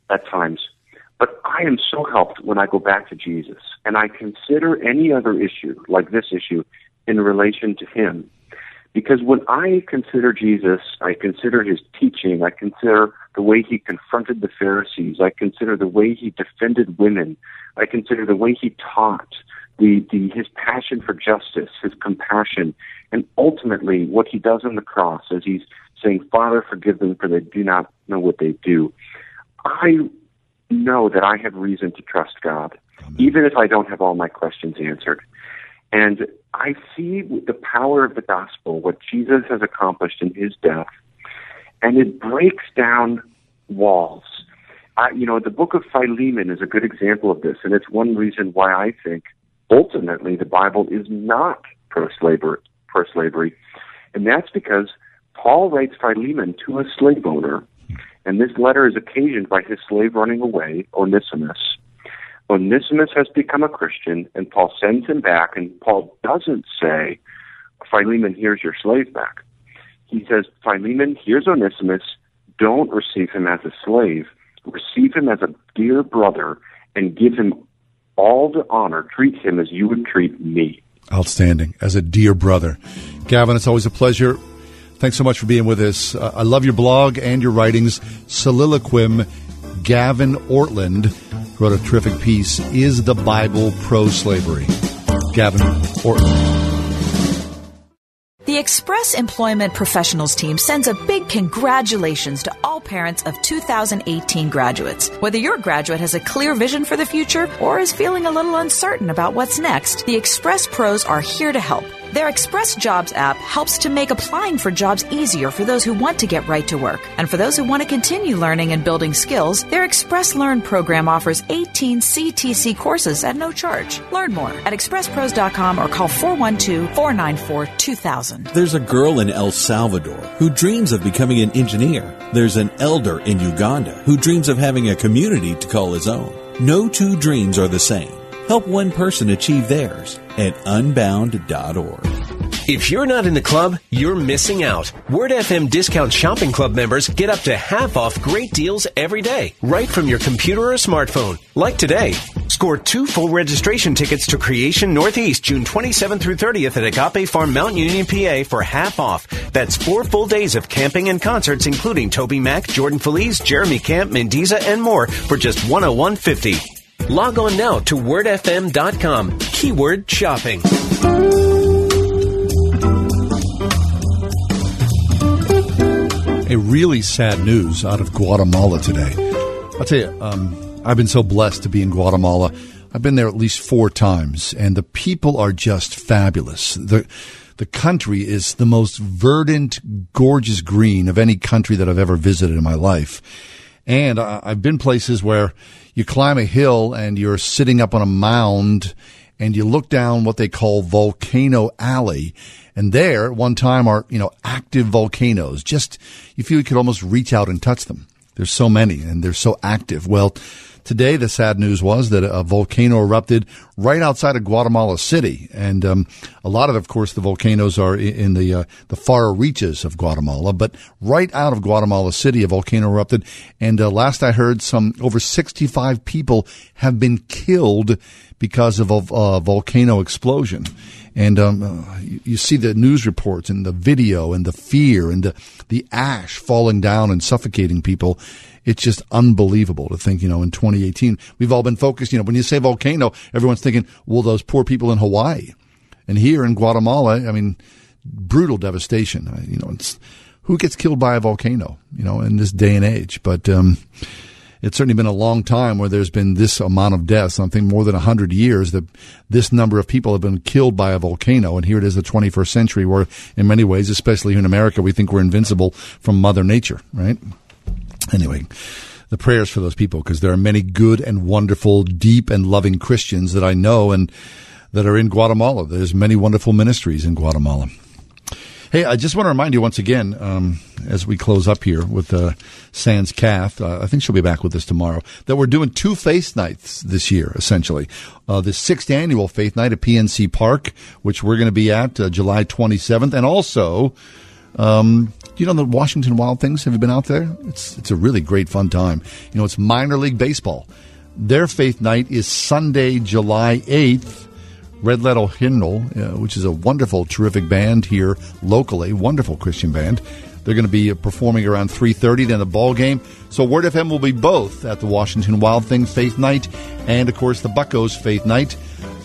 at times. But I am so helped when I go back to Jesus and I consider any other issue, like this issue, in relation to Him. Because when I consider Jesus, I consider his teaching, I consider the way he confronted the Pharisees, I consider the way he defended women, I consider the way he taught, the, the his passion for justice, his compassion, and ultimately what he does on the cross as he's saying, Father, forgive them for they do not know what they do. I know that I have reason to trust God, even if I don't have all my questions answered. And I see the power of the gospel, what Jesus has accomplished in his death, and it breaks down walls. You know, the book of Philemon is a good example of this, and it's one reason why I think ultimately the Bible is not pro-slavery, pro-slavery, and that's because Paul writes Philemon to a slave owner, and this letter is occasioned by his slave running away, Onesimus. Onesimus has become a Christian, and Paul sends him back, and Paul doesn't say, Philemon, here's your slave back. He says, Philemon, here's Onesimus. Don't receive him as a slave. Receive him as a dear brother and give him all the honor. Treat him as you would treat me. Outstanding. As a dear brother. Gavin, it's always a pleasure. Thanks so much for being with us. Uh, I love your blog and your writings. Soliloquium, Gavin Ortlund wrote a terrific piece, Is the Bible Pro Slavery? Gavin Ortlund. The Express Employment Professionals team sends a big congratulations to all parents of 2018 graduates. Whether your graduate has a clear vision for the future or is feeling a little uncertain about what's next, the Express Pros are here to help. Their Express Jobs app helps to make applying for jobs easier for those who want to get right to work. And for those who want to continue learning and building skills, their Express Learn program offers 18 CTC courses at no charge. Learn more at expresspros.com or call 412 494 2000. There's a girl in El Salvador who dreams of becoming an engineer. There's an elder in Uganda who dreams of having a community to call his own. No two dreams are the same. Help one person achieve theirs at unbound.org. If you're not in the club, you're missing out. Word FM Discount Shopping Club members get up to half off great deals every day, right from your computer or smartphone. Like today. Score two full registration tickets to Creation Northeast June 27th through 30th at Agape Farm Mount Union, PA for half off. That's four full days of camping and concerts, including Toby Mac, Jordan Feliz, Jeremy Camp, Mandisa, and more for just 101.50. Log on now to wordfm.com. Keyword shopping. A really sad news out of Guatemala today. I'll tell you, um, I've been so blessed to be in Guatemala. I've been there at least four times, and the people are just fabulous. The the country is the most verdant, gorgeous green of any country that I've ever visited in my life. And I, I've been places where you climb a hill and you're sitting up on a mound and you look down what they call Volcano Alley. And there, at one time, are, you know, active volcanoes. Just, you feel you could almost reach out and touch them. There's so many and they're so active. Well, today, the sad news was that a volcano erupted right outside of Guatemala City, and um, a lot of, of course, the volcanoes are in the uh, the far reaches of Guatemala. But right out of Guatemala City, a volcano erupted, and uh, last I heard, some over 65 people have been killed because of a uh, volcano explosion. And um, uh, you, you, see the news reports and the video and the fear and the, the ash falling down and suffocating people. It's just unbelievable to think, you know, in 2018, we've all been focused, you know, when you say volcano, everyone's thinking, well, those poor people in Hawaii. And here in Guatemala, I mean, brutal devastation. You know, who gets killed by a volcano, you know, in this day and age? But, um, it's certainly been a long time where there's been this amount of deaths. something more than 100 years that this number of people have been killed by a volcano. And here it is, the 21st century, where in many ways, especially in America, we think we're invincible from Mother Nature, right? Anyway, the prayers for those people because there are many good and wonderful, deep and loving Christians that I know and that are in Guatemala. There's many wonderful ministries in Guatemala. Hey, I just want to remind you once again, um, as we close up here with uh, Sans Kath, uh, I think she'll be back with us tomorrow, that we're doing two faith nights this year, essentially. Uh, the sixth annual faith night at PNC Park, which we're going to be at uh, July 27th, and also, um, you know the Washington Wild Things? Have you been out there? It's it's a really great fun time. You know, it's minor league baseball. Their faith night is Sunday, July 8th Red Letter Hymnal, uh, which is a wonderful, terrific band here locally, wonderful Christian band. They're going to be performing around 3.30, then the ball game. So Word FM will be both at the Washington Wild Thing Faith Night and, of course, the Buckos Faith Night.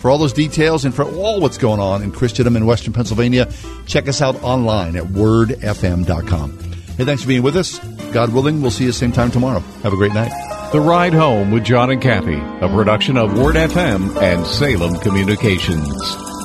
For all those details and for all what's going on in Christendom in Western Pennsylvania, check us out online at wordfm.com. Hey, thanks for being with us. God willing, we'll see you same time tomorrow. Have a great night. The Ride Home with John and Kathy, a production of Word FM and Salem Communications.